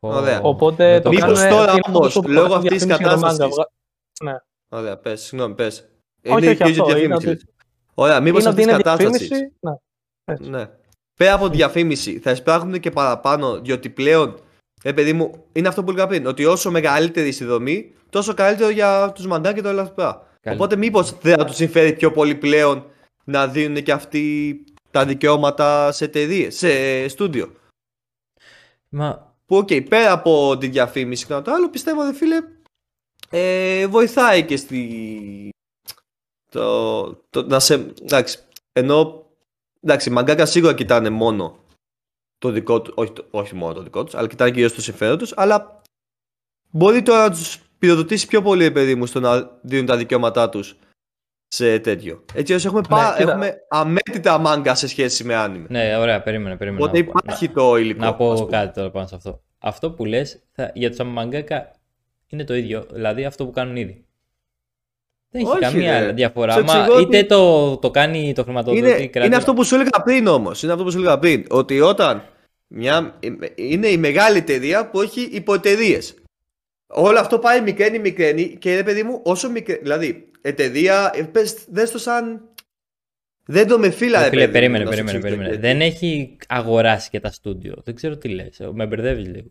Ωραία. Οπότε Δεν το το Μήπως κάνουν. τώρα είναι όμως, αυτό που λόγω κάνουν αυτής της διαφήμιση για το κατάστασης, manga. Ωραία, πες, συγγνώμη, πες. Όχι, όχι, αυτό, είναι ότι- Ωραία, μήπως Είναι αυτής ότι τη είναι κατάστασης. διαφήμιση. Ναι. έτσι. Ναι. Πέρα από τη διαφήμιση, θα εισπράχουν και παραπάνω, διότι πλέον, ε, παιδί μου, είναι αυτό που έλεγα πριν, ότι όσο μεγαλύτερη η δομή, τόσο καλύτερο για τους μαντά και το ελαφρά. Καλή. Οπότε, μήπως δεν θα τους συμφέρει πιο πολύ πλέον να δίνουν και αυτοί τα δικαιώματα σε εταιρείες, σε στούντιο. Μα Που, οκ, πέρα από τη διαφήμιση και το άλλο, πιστεύω, δε φίλε, ε, βοηθάει και στη. Το, το, να σε. Εντάξει, ενώ. Εντάξει, οι μαγκάκα σίγουρα κοιτάνε μόνο το δικό του, όχι, το- όχι μόνο το δικό τους, αλλά κοιτάνε κυρίως το συμφέρον τους, αλλά μπορεί τώρα να τους πυροδοτήσει πιο πολύ, ρε παιδί μου, στο να δίνουν τα δικαιώματά τους σε τέτοιο. Έτσι ώστε έχουμε, πα- κοίτα. έχουμε αμέτρητα μάγκα σε σχέση με άνιμε. ναι, ωραία, περίμενε, περίμενε. Οπότε να πω- υπάρχει το υλικό. Να ας πω πούμε. κάτι τώρα πάνω σε αυτό. Αυτό που λες θα, για τους μαγκάκα είναι το ίδιο. Δηλαδή αυτό που κάνουν ήδη. Δεν έχει Όχι, καμία ρε. διαφορά. Σε Μα εξηγώ ότι- είτε το, το κάνει το χρηματοδότη Είναι, κράτη- είναι αυτό που σου έλεγα πριν όμως. Είναι αυτό που σου έλεγα πριν. Ότι όταν μια, είναι η μεγάλη εταιρεία που έχει υποεταιρείε. Όλο αυτό πάει μικραίνει, μικραίνει και ρε παιδί μου, όσο μικραίνει. Δηλαδή, εταιρεία, ε, πες, δες το σαν. Δεν το με φύλλα, Ρε ρε Φίλε, παιδί μου, περίμενε, να σου περίμενε, εξηγήσω περίμενε. γιατί. Δεν έχει αγοράσει και τα στούντιο. Δεν ξέρω τι λες. Με μπερδεύεις λίγο.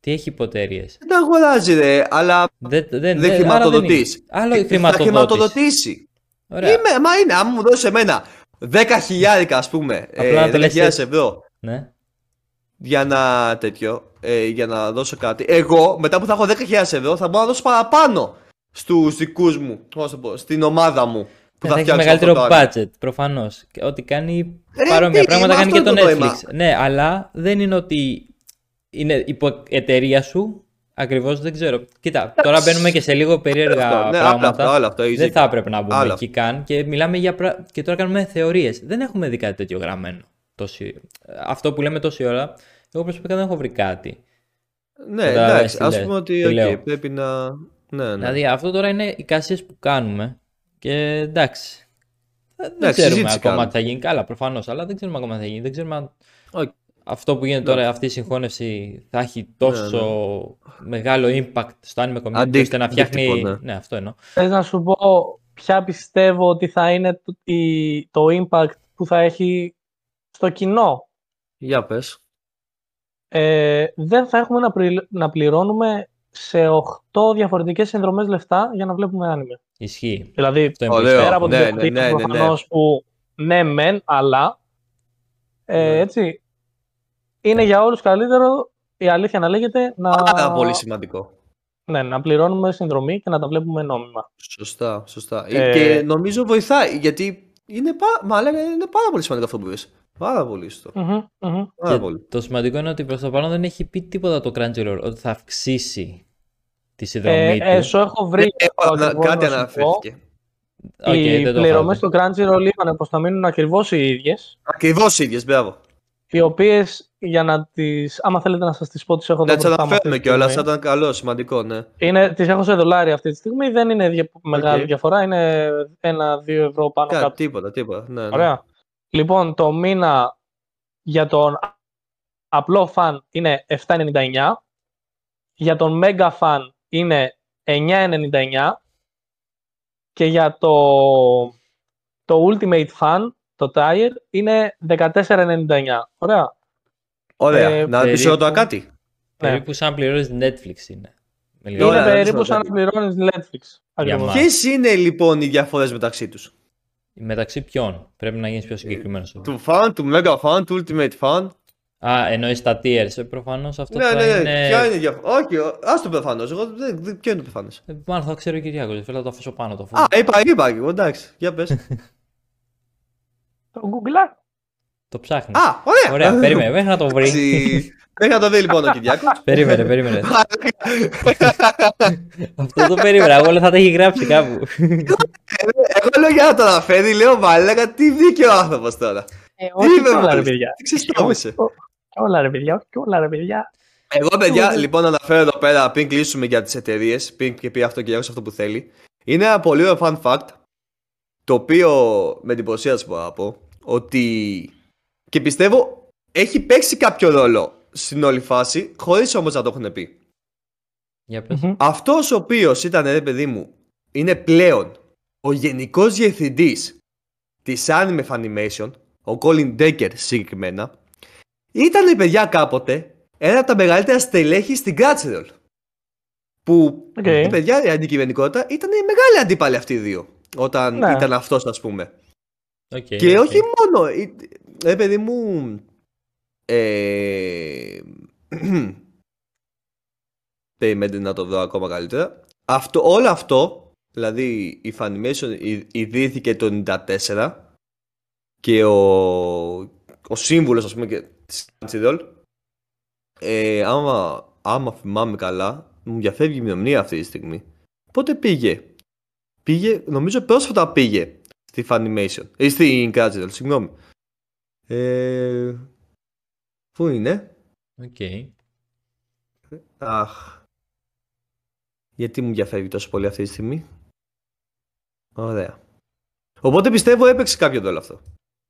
Τι έχει υποτέρειες; Δεν τα αγοράζει, ρε, αλλά Δεν, δεν, δεν δεν- άρα χρηματοδοτείς. είναι. Άλλο η Θα χρηματοδότηση. χρηματοδοτήσει. Ωραία. Είμαι, μα είναι, άμα μου δώσεις εμένα 10 χιλιάρικα, ας πούμε, Απλά να ε, το λες 10.000 έτσι. ευρώ Ναι. για να τέτοιο, ε, για να δώσω κάτι. Εγώ, μετά που θα έχω 10.000 ευρώ, θα μπορώ να δώσω παραπάνω στους δικούς μου, πώς το πω, στην ομάδα μου. Που Ναι, θα θα έχει φτιάξω μεγαλύτερο αυτό το άλλο. budget, προφανώς. Ό,τι κάνει Ρε, παρόμοια τι, πράγματα μα κάνει και αυτό το είναι το Netflix. Ναι, αλλά δεν είναι ότι είναι η εταιρεία σου. Ακριβώς δεν ξέρω. Κοίτα, τώρα μπαίνουμε και σε λίγο περίεργα Αυτό, ναι, άλλο πράγματα. αυτό, άλλο αυτό, έχεις δεν δίκιο. θα έπρεπε να μπούμε Άλλο εκεί καν. Και μιλάμε για. πρα- Και τώρα κάνουμε θεωρίες. Δεν έχουμε δει κάτι τέτοιο γραμμένο. Τόση... Αυτό που λέμε τόση ώρα, εγώ προσωπικά δεν έχω βρει κάτι. Ναι, Καταλαβαίνεις εντάξει, τι ας λέω. πούμε ότι Τι οκ, λέω. πρέπει να... Ναι, ναι. Δηλαδή, αυτό τώρα είναι εικασίες που κάνουμε. Και εντάξει. Δεν Εντάξει, ξέρουμε συζήτηση ακόμα κάνουμε. τι θα γίνει. Καλά, προφανώς, αλλά δεν ξέρουμε ακόμα τι θα γίνει. Δεν ξέρουμε αν Οκ. αυτό που γίνεται τώρα, αυτή η συγχώνευση, θα έχει τόσο μεγάλο impact στο anime community Αντί- ώστε να φτιάχνει. αντίκτυπο, ναι. Ναι, αυτό εννοώ. Θες να σου πω ποια πιστεύω ότι θα είναι το, η- το impact που θα έχει στο κοινό. Για πες. Ε, δεν θα έχουμε να, πλη- να πληρώνουμε σε 8 διαφορετικές συνδρομές λεφτά για να βλέπουμε anime. Ισχύει. Δηλαδή, Αυτό είναι Ωραίο. πολύ πέρα από την ναι, τεχνική ναι, ναι, ναι, ναι. προφανώς που ναι μεν, αλλά ε, Ναι. έτσι, είναι για όλους καλύτερο η αλήθεια να λέγεται να, Πάρα πολύ σημαντικό. ναι, να πληρώνουμε συνδρομή και να τα βλέπουμε νόμιμα. Σωστά, σωστά. Ε, Και νομίζω βοηθάει, γιατί είναι, πα... Μα, λέγα, είναι πάρα πολύ σημαντικό αυτό που είπες. Πάρα πολύ σωστό. Μμμ, μμμ. Πάρα Και πολύ. το σημαντικό είναι ότι προς το παρόν δεν έχει πει τίποτα το Crunchyroll ότι θα αυξήσει τη συνδρομή Ε, του. ε, σου έχω βρει Ε, αυτό να- ακριβώς κάτι να σου πω. αναφέρθηκε. Οκ, οι δεν το πληρωμές έχω στο Crunchyroll είπαν πως θα μείνουν ακριβώς οι ίδιες, Ακριβώς ίδιες, μπράβο. οι οποίες για να τις, άμα θέλετε να σας τις πω, τις έχω Να εδώ τις μπροστά μου αυτή αναφέρουμε τη κιόλας, στιγμή. θα ήταν καλό, σημαντικό, ναι. Είναι, τις έχω σε δολάρια αυτή τη στιγμή, δεν είναι δια- μεγάλη διαφορά, είναι ένα-δύο ευρώ πάνω Κάτι, κάτω. τίποτα, τίποτα. Ναι, ναι. Ωραία. Λοιπόν, το μήνα για τον απλό φαν είναι 7,99, για τον mega fan είναι 9,99 και για το, το ultimate fan, το tire, είναι 14,99. Ωραία. Ωραία, Ε, να πεις εγώ τώρα περίπου. κάτι. Περίπου σαν πληρώνεις Netflix είναι. Με λίγα Ωραία, είναι να περίπου ρωτήσω σαν να κάτι. πληρώνεις Netflix. Ακριβώς. μας. Ποιες είναι λοιπόν οι διαφορές μεταξύ τους; Μεταξύ ποιον; Πρέπει να γίνεις πιο συγκεκριμένος. Του fan, του mega fan, του ultimate fan. Α, εννοείς τα tiers. Προφανώς αυτό Ναι, θα ναι, ναι. είναι. Ποια είναι η διαφορά. Όχι, ο- ας το προφανώς. Εγώ δεν, δεν, ποιο είναι το προφανώς; Ε, Μάλλον θα ξέρω ο Κυριάκος. Θέλω να το αφήσω πάνω το Α, φω. είπα, είπα, εγώ, εντάξει. Για πες. Το Google. Το ψάχνεις. Α, ωραία. Ωραία, περίμενε, μέχρι να το βρει. Εντάξει. Μέχρι να το δει λοιπόν ο Κυριάκος. περίμενε, περίμενε. Αυτό το περίμενα. Εγώ λέω θα τα έχει γράψει κάπου. Εγώ λέω για να το αναφέρει, λέω μαλάκα, τι δίκαιο άνθρωπος τώρα. Ε, Τι όχι είμαι και όλα, ρε μάλιστα, παιδιά. τι ξεστόμησε. Και όλα, ρε παιδιά. Και όλα, ρε παιδιά. Εγώ, παιδιά, λοιπόν, να αναφέρω εδώ πέρα πριν κλείσουμε για τις εταιρείες, πριν και πει αυτό και για αυτό που θέλει. Είναι ένα πολύ ωραίο fun fact, το οποίο με εντυπωσίασε μπορώ να πω, ότι και πιστεύω έχει παίξει κάποιο ρόλο στην όλη φάση, χωρίς όμως να το έχουν πει. Για πες. Μμμ. Αυτός ο οποίος ήταν, ρε παιδί μου, είναι πλέον ο γενικός διευθυντής της Anime Funimation, ο Colin Decker συγκεκριμένα, ήταν παιδιά κάποτε ένα από τα μεγαλύτερα στελέχη στην Crunchyroll. Που Οκ. η παιδιά, η αντικειμενικότητα ήταν η μεγάλη αντίπαλη αυτοί οι δύο. Όταν Ναι. ήταν αυτός, ας πούμε. Οκ, Και οκ. όχι μόνο. ε, Ρε παιδί μου. Ε, Περιμένετε να το δω ακόμα καλύτερα. Αυτό, όλο αυτό, δηλαδή η Funimation ι- ιδρύθηκε το 94 και ο, ο σύμβουλος ας πούμε και της Crunchyroll ε, άμα, άμα θυμάμαι καλά μου διαφεύγει η μνημονία αυτή τη στιγμή πότε πήγε; Πήγε, νομίζω πρόσφατα πήγε στη Funimation ή στην Crunchyroll, συγγνώμη ε, πού είναι; Οκ. Αχ. Γιατί μου διαφεύγει τόσο πολύ αυτή τη στιγμή; Ωραία. Οπότε πιστεύω έπαιξε κάποιο ρόλο αυτό.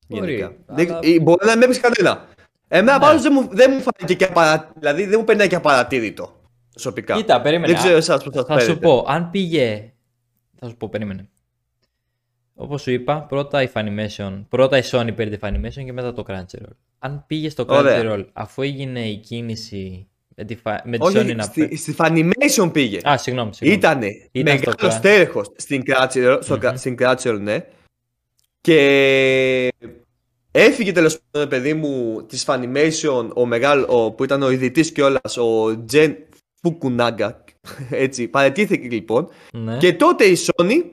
Μπορεί, Γενικά. αλλά- Δεν- ή μπορεί να μην έπαιξε κανένα. Εμένα Ναι. πάντως δεν μου, δεν μου φάνηκε και απαρα... Δηλαδή δεν μου περνάει και απαρατήρητο. Προσωπικά. Κοίτα, περίμενε. Δεν ξέρω Α, εσάς πώς θα Θα σου φέρετε. πω, αν πήγε. Θα σου πω, περίμενε. Όπως σου είπα, πρώτα η Funimation, πρώτα η Sony πήρε τη Funimation και μετά το Crunchyroll. Αν πήγες στο Ωραία. Crunchyroll αφού έγινε η κίνηση με τη, Fa- με τη Όχι, Sony να στη, πει. στη Funimation πήγε. Α, συγγνώμη. συγγνώμη. Ήτανε Ήταν στο μεγάλο Crunch. στέλεχος στην Crunchyroll, στο, Μμμ. στην Crunchyroll, ναι. Και έφυγε τέλος πάντων, παιδί μου, της Funimation, ο μεγάλο, ο, που ήταν ο ιδρυτής κιόλας, ο Τζεν Φουκουνάγκα. Έτσι, παρετήθηκε λοιπόν. Ναι. Και τότε η Sony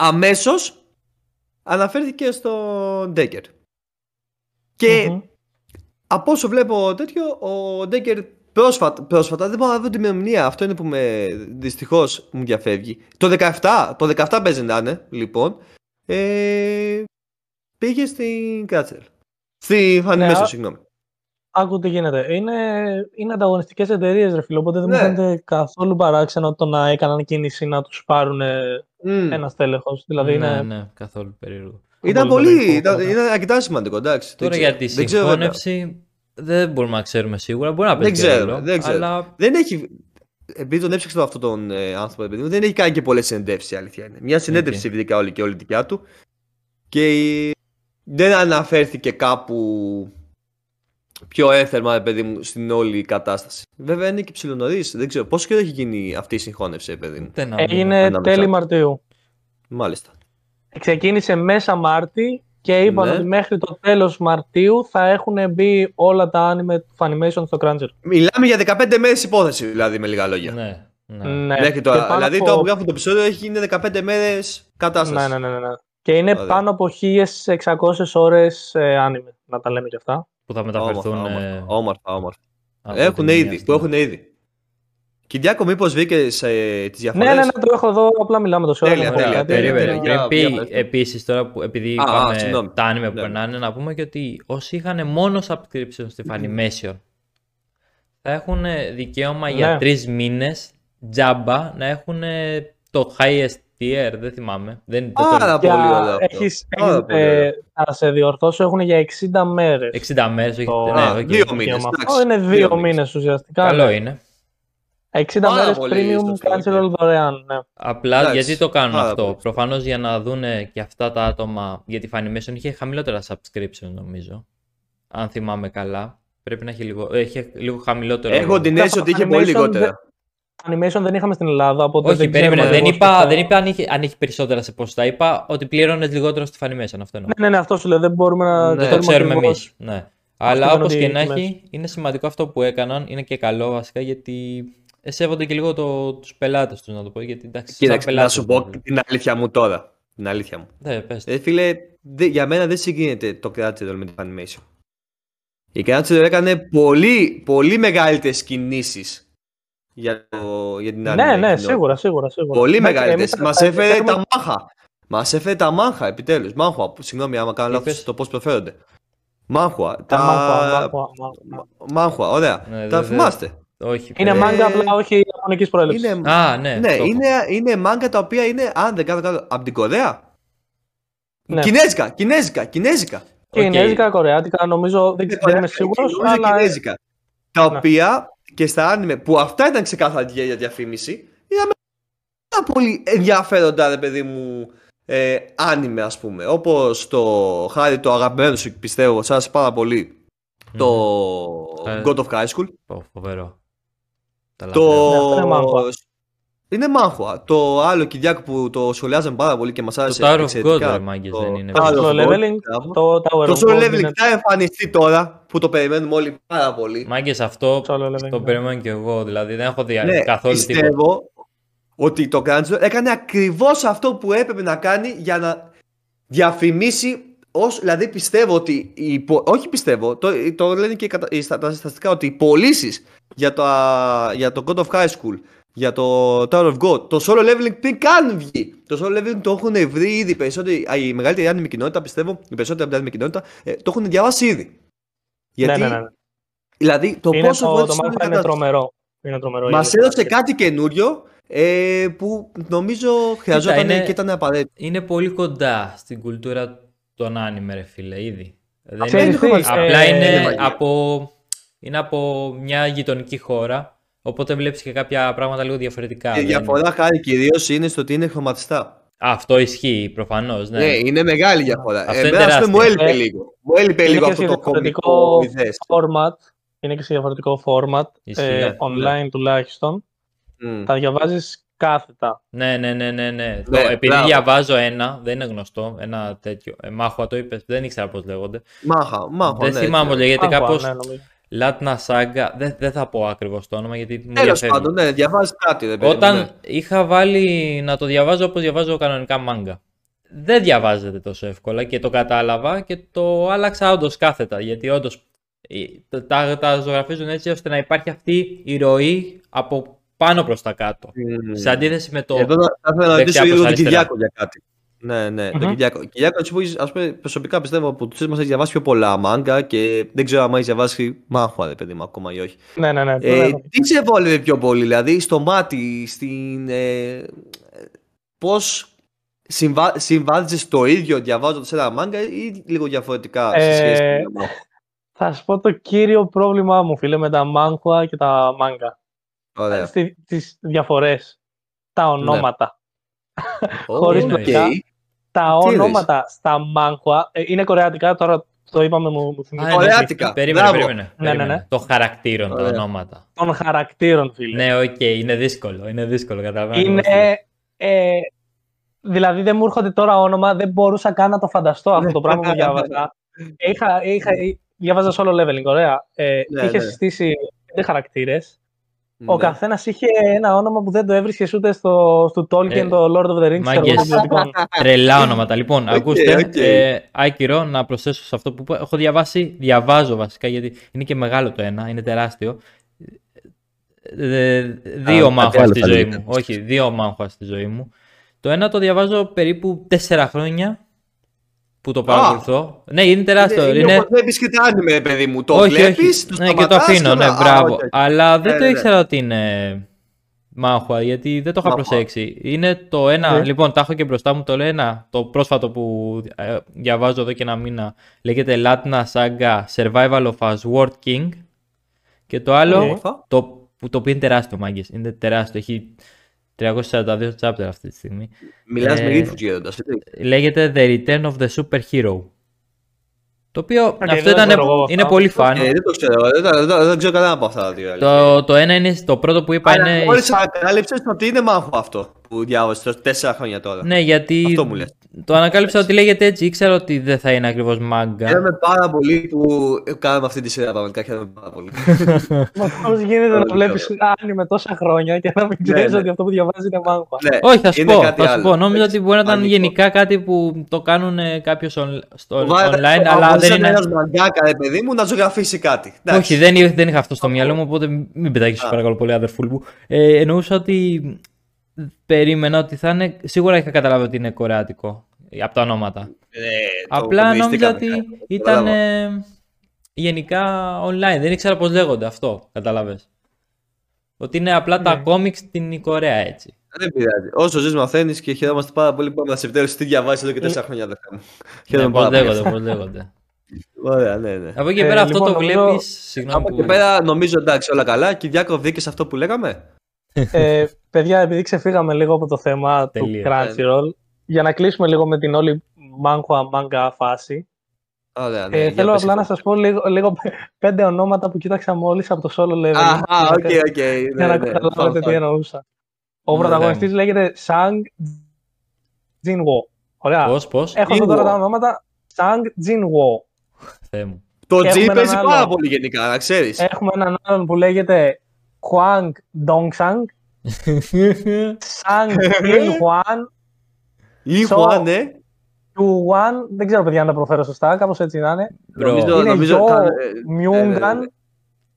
αμέσως αναφέρθηκε στο Decker. Και Μμμ. από όσο βλέπω τέτοιο, ο Ντέκερ πρόσφατα, πρόσφατα δεν μπορώ να δω την ημερομηνία. Αυτό είναι που με δυστυχώς μου διαφεύγει. Το 17, το 17 παίζει να είναι, λοιπόν. Ε, πήγε στην Κάτσελ. Στη Funimation, Ναι, α- συγγνώμη. Άκου τι γίνεται. Είναι, είναι ανταγωνιστικές εταιρείες, ρε φίλε. Οπότε δεν Ναι. μου φαίνεται καθόλου παράξενο το να έκαναν κίνηση να τους πάρουν Μμ. ένα στέλεχος. Δηλαδή ναι, είναι. ναι, καθόλου περίεργο. Ήταν πολύ πολύ, λογικό, ήταν, ναι. ήταν αρκετά σημαντικό, εντάξει. Τώρα δεν για ξέρω. τη Δεν ξέρω, βέβαια. συγχώνευση δεν μπορούμε να ξέρουμε σίγουρα. Μπορεί να παίζει Δεν και ξέρω, ρόλο, δεν ξέρω. Αλλά Δεν έχει. Επειδή τον έψαξα αυτόν τον ε, άνθρωπο, παιδί μου, δεν έχει κάνει και πολλές συνεντεύξεις, η αλήθεια είναι. Μια συνέντευξη Οκ. ειδικά όλη και όλη δικιά του. Και η- δεν αναφέρθηκε κάπου πιο ένθερμα, ρε παιδί μου, στην όλη κατάσταση. Βέβαια είναι και ψιλονωρίς. Δεν ξέρω πόσο καιρό έχει γίνει αυτή η συγχώνευση, ρε παιδί μου; δεν νομίζω. Έγινε Ανάμεσα. τέλη Μαρτίου. Μάλιστα. Ξεκίνησε μέσα Μάρτη και είπαν Ναι. ότι μέχρι το τέλος Μαρτίου θα έχουν μπει όλα τα anime του Funimation στο Crunchyroll. Μιλάμε για 15 μέρες υπόθεση, δηλαδή, με λίγα λόγια. Ναι, ναι. Ναι. Μέχρι Και τώρα. πάνω Δηλαδή, από- τώρα που γράφω το επεισόδιο έχει γίνει 15 μέρες κατάσταση. Ναι, ναι, ναι, ναι, ναι. Και είναι Ωραία. πάνω από 1600 ώρες ε, anime, να τα λέμε και αυτά. Που θα μεταφερθούν. Όμορφα, ε, όμορφα, όμορφα, όμορφα. από τη Έχουν μία ήδη, στην που άλλη. έχουν ήδη. Κυριάκο, μήπως βρήκες ε, τις διαφορές. Ναι, ναι, ναι, το έχω εδώ, απλά μιλάμε τόσο ώρα. Τέλεια, να πω τέλεια, κάτι. τέλεια, Περίμενε. τέλεια. Πριν Για- πει για πες. επίσης τώρα που επειδή Α, είπαμε α, συγγνώμη. τα anime που Ναι. περνάνε, να πούμε και ότι όσοι είχαν μόνο subscription στη Funimation θα έχουν δικαίωμα Ναι. για τρεις μήνες τζάμπα να έχουν το highest tier. Δεν θυμάμαι. Δεν, δεν το Άρα Για- πολύ ωραίο αυτό. έχεις, Πάρα έχεις, πολύ ε, ωραίο. θα σε διορθώσω, έχουν για 60 μέρες. 60 μέρες, όχι. Το- ναι, Α, οκ. δύο μήνες. δικαίωμα. εντάξει. Αυτό είναι Δύο δύο μήνες. μήνες ουσιαστικά. Καλό ναι. είναι. 60 Πάρα μέρες πολύ premium σωστό, Crunchyroll OK. δωρεάν. Ναι. Απλά Εντάξει, γιατί το κάνουν πάρα αυτό; πολύ. Προφανώς για να δούνε και αυτά τα άτομα. Γιατί η Funimation είχε χαμηλότερα subscription νομίζω. Αν θυμάμαι καλά. Πρέπει να έχει λίγο, ε, είχε λίγο χαμηλότερο. Έχω την αίσθηση ότι είχε πολύ Funimation λιγότερα. Funimation δεν είχαμε στην Ελλάδα, οπότε Όχι, δεν περίμενε. ξέρουμε Δεν εγώ είπα, στο- δεν είπα αν, είχε, αν έχει περισσότερα σε ποσοστά. Είπα ότι πλήρωνες λιγότερο στη Funimation. Αυτό εννοώ. Ναι, ναι, ναι, αυτό σου λέω. Δεν μπορούμε να Ναι, το ξέρουμε εμείς. ακριβώς. Ναι. Αλλά ήταν όπως ότι και να τιμές. έχει, είναι σημαντικό αυτό που έκαναν. Είναι και καλό βασικά γιατί σέβονται και λίγο το, τους πελάτες τους να το πω. Γιατί εντάξει, σαν Κοίταξε, να πελάτες σου πω δηλαδή. την αλήθεια μου τώρα. Την αλήθεια μου. Ναι, πες. το. Ε, φίλε, δε- για μένα δεν συγκρίνεται το Crunchyroll με την Animation. Η Crunchyroll έκανε πολύ, πολύ μεγαλύτερες κινήσεις για, το, για την Ναι, anime ναι, κοινότητα. σίγουρα, σίγουρα. σίγουρα. Πολύ Εντάξει, μεγαλύτερες. εμείς Μας θα- έφερε έχουμε- τα μάχα. Μας έφερε τα μάχα, επιτέλους. Μάχουα, που- συγγνώμη άμα κάνω λάθος Είπες. το πώς προφέρονται. Μάχουα. Τα Τα... μάχουα, μάχουα, μάχουα. Μάχουα, ωραία. Ναι, τα δε- δε- θυμάστε. Όχι. Είναι Ε, μάγκα, απλά όχι ιαπωνικής προέλευσης. Είναι, Α, ναι. ναι, το έχω. είναι, είναι μάγκα τα οποία είναι, αν δεν κάνω καλά, από την Κορέα; Ναι. Κινέζικα, κινέζικα, κινέζικα. Κινέζικα, κορεάτικα, νομίζω, δεν, δεν είμαι σίγουρος, Νομίζω αλλά κινέζικα. Τα Ναι. οποία και στα άνιμε που αυτά ήταν ξεκάθαρα για για διαφήμιση, είδαμε πάρα πολύ ενδιαφέροντα, ρε παιδί μου, ε, άνιμε ας πούμε. Όπως το χάρη το αγαπημένο σου πιστεύω, σας άρεσε πάρα πολύ, το Ε, God of High School. Πω, Φοβερό. Τα Το... λατρεύω. Ναι, αυτό είναι μάχουα. Είναι μάχουα. Το άλλο Κυριάκο που το σχολιάζαμε πάρα πολύ και μας άρεσε Το Tower of God, εξαιρετικά. ρε μάγκες, Το δεν είναι. Tower το of God, leveling, μπράβο. το Tower Το of solo God leveling είναι θα εμφανιστεί τώρα που το περιμένουμε όλοι πάρα πολύ. Μάγκες αυτό solo leveling, το ναι. περιμένω και εγώ. Δηλαδή δεν έχω δει Ναι, καθόλου τίποτα. πιστεύω ότι το Crunchyroll έκανε ακριβώς αυτό που έπρεπε να κάνει για να διαφημίσει ως, δηλαδή πιστεύω ότι, οι, πο- όχι πιστεύω, το, το λένε και οι κατα- οι στα- τα στατιστικά ότι οι πωλήσεις για, το, α, για το God of High School, για το Tower of God, το solo leveling πριν καν βγει. Το solo leveling το έχουν βρει ήδη οι περισσότεροι, α, η μεγαλύτερη άνιμη κοινότητα, πιστεύω, οι περισσότεροι από την άνιμη κοινότητα, ε, το έχουν διαβάσει ήδη. Γιατί, Ναι, ναι, ναι. δηλαδή, το Είναι πόσο το, βγάζει το στο μάθημα είναι κατάσταση. τρομερό. Είναι τρομερό. Μας είναι έδωσε τρομερό. κάτι καινούριο ε, που νομίζω χρειαζόταν είναι- και ήταν απαραίτητο. Είναι πολύ κοντά στην κουλτούρα των άνιμε, ρε φίλε, ήδη. Δεν Ξέρεις είναι- τι, Απλά ε, είναι, μαγεία. από, είναι από μια γειτονική χώρα, οπότε βλέπεις και κάποια πράγματα λίγο διαφορετικά. Η δεν- διαφορά χάρη κυρίως είναι στο ότι είναι χρωματιστά. Αυτό ισχύει προφανώς, ναι. Ναι, είναι μεγάλη διαφορά. Αυτό είναι Εμένα, ας πούμε, μου τεράστιο. έλειπε Ε, λίγο. Μου έλειπε είναι λίγο και αυτό σε το διαφορετικό κομικό ιδέες. format. Είναι και σε διαφορετικό format. Ισχύει, ε, ναι. online τουλάχιστον. Μμ. Τα διαβάζεις κάθετα. Ναι, ναι, ναι, ναι, ναι. Ναι, Το- επειδή μπράβο. διαβάζω ένα, δεν είναι γνωστό, ένα τέτοιο. Ε, μάχουα το είπες, δεν ήξερα πώς λέγονται. Μάχα, μάχα. δεν ναι, θυμάμαι πώς ναι. λέγεται, Άκουα, κάπως ναι, νομίζω. Λάτνα Σάγκα. Δεν, δεν θα πω ακριβώς το όνομα γιατί μου Τέλος διαφεύγει. πάντων, ναι, διαβάζεις κάτι. Ρε, παιδί μου, Όταν ναι. είχα βάλει να το διαβάζω όπως διαβάζω κανονικά μάγκα. Δεν διαβάζεται τόσο εύκολα και το κατάλαβα και το άλλαξα όντως κάθετα. Γιατί όντως τα, τα ζωγραφίζουν έτσι ώστε να υπάρχει αυτή η ροή από πάνω προς τα κάτω. Μμ. Σε αντίθεση με το. Εδώ θα θα ήθελα να δεξιά ρωτήσω προς λίγο τον αριστερά. Κυριάκο για κάτι. Ναι, ναι, τον Μμμ. Κυριάκο. Κυριάκο, εσύ που είσαι, ας πούμε, προσωπικά πιστεύω από τους μας έχεις διαβάσει πιο πολλά μάγκα και δεν ξέρω αν έχεις διαβάσει μάχουα, ρε παιδί μου, ακόμα ή όχι. Ναι, ναι, ναι. Ε, ναι, ναι. τι σε βόλευε πιο πολύ, δηλαδή στο μάτι, στην. Ε, Πώς συμβα... συμβάδιζε το ίδιο διαβάζοντας ένα μάγκα ή λίγο διαφορετικά σε Ε, σχέση με το μάχουα. Θα σου πω το κύριο πρόβλημά μου, φίλε, με τα manhwa και τα μάγκα. Ωραία. Στη, τις διαφορές. Τα ονόματα. χωρίς Οκ. πλάκα. Τα Τι ονόματα στα manhwa ε, είναι κορεάτικα, τώρα το είπαμε μου, μου θυμίζει. Α, Ωραία, ναι, Κορεάτικα. Περίμενε, Μπράβο. περίμενε. Ναι, ναι, περίμενε. ναι. Το χαρακτήρων, τα Ωραία. ονόματα. Των χαρακτήρων, φίλε. Ναι, οκ, είναι δύσκολο. Είναι δύσκολο, καταλαβαίνω. είναι, ε, δηλαδή δεν μου έρχονται τώρα όνομα, δεν μπορούσα καν να το φανταστώ αυτό το πράγμα που διάβαζα. είχα, είχα, διάβαζα solo leveling, ωραία. Ε, Ναι, είχε ναι. συστήσει πέντε χαρακτήρες. Ναι. Ο καθένας είχε ένα όνομα που δεν το έβρισκες ούτε στο, στο Tolkien, Ε, το Lord of the Rings. ξέρω εγώ, μάγκες. των ιδιωτικών. Τρελά ονόματα. Λοιπόν, Οκ, ακούστε. οκ. Ε, άκυρο να προσθέσω σε αυτό που είπα. Έχω διαβάσει, διαβάζω βασικά γιατί είναι και μεγάλο το ένα, είναι τεράστιο. Ε, δύο κάτι μάχα άλλο στη θα ζωή λέγεται. μου. Όχι, δύο μάχα στη ζωή μου. Το ένα το διαβάζω περίπου τέσσερα χρόνια που το παρακολουθώ. ναι, είναι τεράστιο. Είναι, Είναι, είναι... βλέπεις και τα άνιμε, ρε παιδί μου. Το όχι, βλέπεις, όχι. το Ναι, και το σταματάς αφήνω, ναι, να- Α, μπράβο. οκ. Αλλά δεν Ναι, το ναι, ήξερα ότι είναι manhwa, γιατί δεν το είχα Manhwa. προσέξει. Είναι το ένα, Ναι. λοιπόν, τα έχω και μπροστά μου το ένα, το πρόσφατο που ε, διαβάζω εδώ και ένα μήνα. Λέγεται Latna Saga Survival of a Sword King. Και το άλλο, Όμορφα. το, που το οποίο είναι τεράστιο, μάγκες. Είναι τεράστιο, έχει 342 chapter αυτή τη στιγμή. Μιλάς Ε, με ρίφους γέροντας, έτσι. Λέγεται The Return of the Super Το οποίο αυτό δεν ήταν, ξέρω εγώ είναι αυτά. πολύ φαν. Ε, δεν το ξέρω, δεν, δεν, δεν, δεν ξέρω κανένα από αυτά τα δύο. Το, το ένα είναι, το πρώτο που είπα Αλλά είναι... μόλις ανακάλυψες ότι είναι μάχο αυτό. Που διάβασε τέσσερα χρόνια τώρα. Ναι, γιατί Αυτό μου λες. το ανακάλυψα ότι λέγεται έτσι. Ήξερα ότι δεν θα είναι ακριβώς μάγκα. Χαίρομαι πάρα πολύ που κάνουμε αυτή τη σειρά. Πραγματικά χαίρομαι πάρα πολύ. Πώς γίνεται να Ωραίο. βλέπεις με τόσα χρόνια και να μην ξέρεις ναι. ότι αυτό που διαβάζεις είναι μάγκα. ναι, Όχι, θα σου είναι πω. κάτι Θα σου άλλο. πω. Νόμιζα ότι μπορεί να ήταν Πανικό. γενικά κάτι που το κάνουν κάποιος στο Βάλε- online, το- αλλά αν δεν είσαι είναι. ένας μαγκάκα, ρε παιδί μου, να ζωγραφίσει κάτι. Εντάξει. Όχι, δεν, είχα- δεν είχα αυτό στο μυαλό μου, οπότε μην πετάξεις, Α. παρακαλώ πολύ, αδερφούλ μου. Ε, εννοούσα ότι περίμενα ότι θα είναι. Σίγουρα είχα καταλάβει ότι είναι κορεάτικο από τα ονόματα. Ε, το- Απλά το νόμιζα μυστήκαμε ότι κάτι. ήταν Κατάλαβα. ε, γενικά online. Δεν ήξερα πώς λέγονται αυτό, καταλαβες. Ότι είναι απλά τα Ναι. κόμιξ στην Κορέα έτσι. Δεν πειράζει. Όσο ζεις, μαθαίνεις και χαιρόμαστε πάρα πολύ που είμαστε επιτέλους τι διαβάζει εδώ και τέσσερα χρόνια, αδερφέ μου. Ναι, Χαίρομαι πώς πάρα πολύ. λέγονται, πώς λέγονται. Ωραία, ναι, ναι. Από εκεί και Ε, πέρα αυτό λοιπόν, το νομίζω- βλέπεις, συγγνώμη Από που... εκεί πέρα νομίζω εντάξει όλα καλά. Κυριάκο, βρήκε αυτό που λέγαμε; Ε, παιδιά, επειδή ξεφύγαμε λίγο από το θέμα του Τελείως. Crunchyroll, για να κλείσουμε λίγο με την όλη manhwa manga φάση, Ωραία, ναι. ε, για θέλω πες απλά να αυτό. σας πω λίγο, λίγο πέντε ονόματα που κοίταξα μόλις από το Solo Level. Α, α, οκ, για οκ. να ναι, ναι. καταλάβετε Fun, τι fun. εννοούσα. Ο Ναι, πρωταγωνιστής λέγεται Sung Jinwoo. Ωραία. Πώς, πώς, Έχω εδώ τώρα Jinwoo. τα ονόματα Sung Jinwoo. Θεέ μου. Το Έχουμε G έναν παίζει άλλο. πάρα πολύ γενικά, να ξέρεις. Έχουμε έναν άλλον που λέγεται Hwang Dongsuk, Sang Ilhuan, Λι So- Χουάν, ναι. Yuan, δεν ξέρω παιδιά αν τα προφέρω σωστά, κάπως έτσι να είναι. Bro, Νομίζω- Είναι νομίζω- Yo κα- ε, Myungan.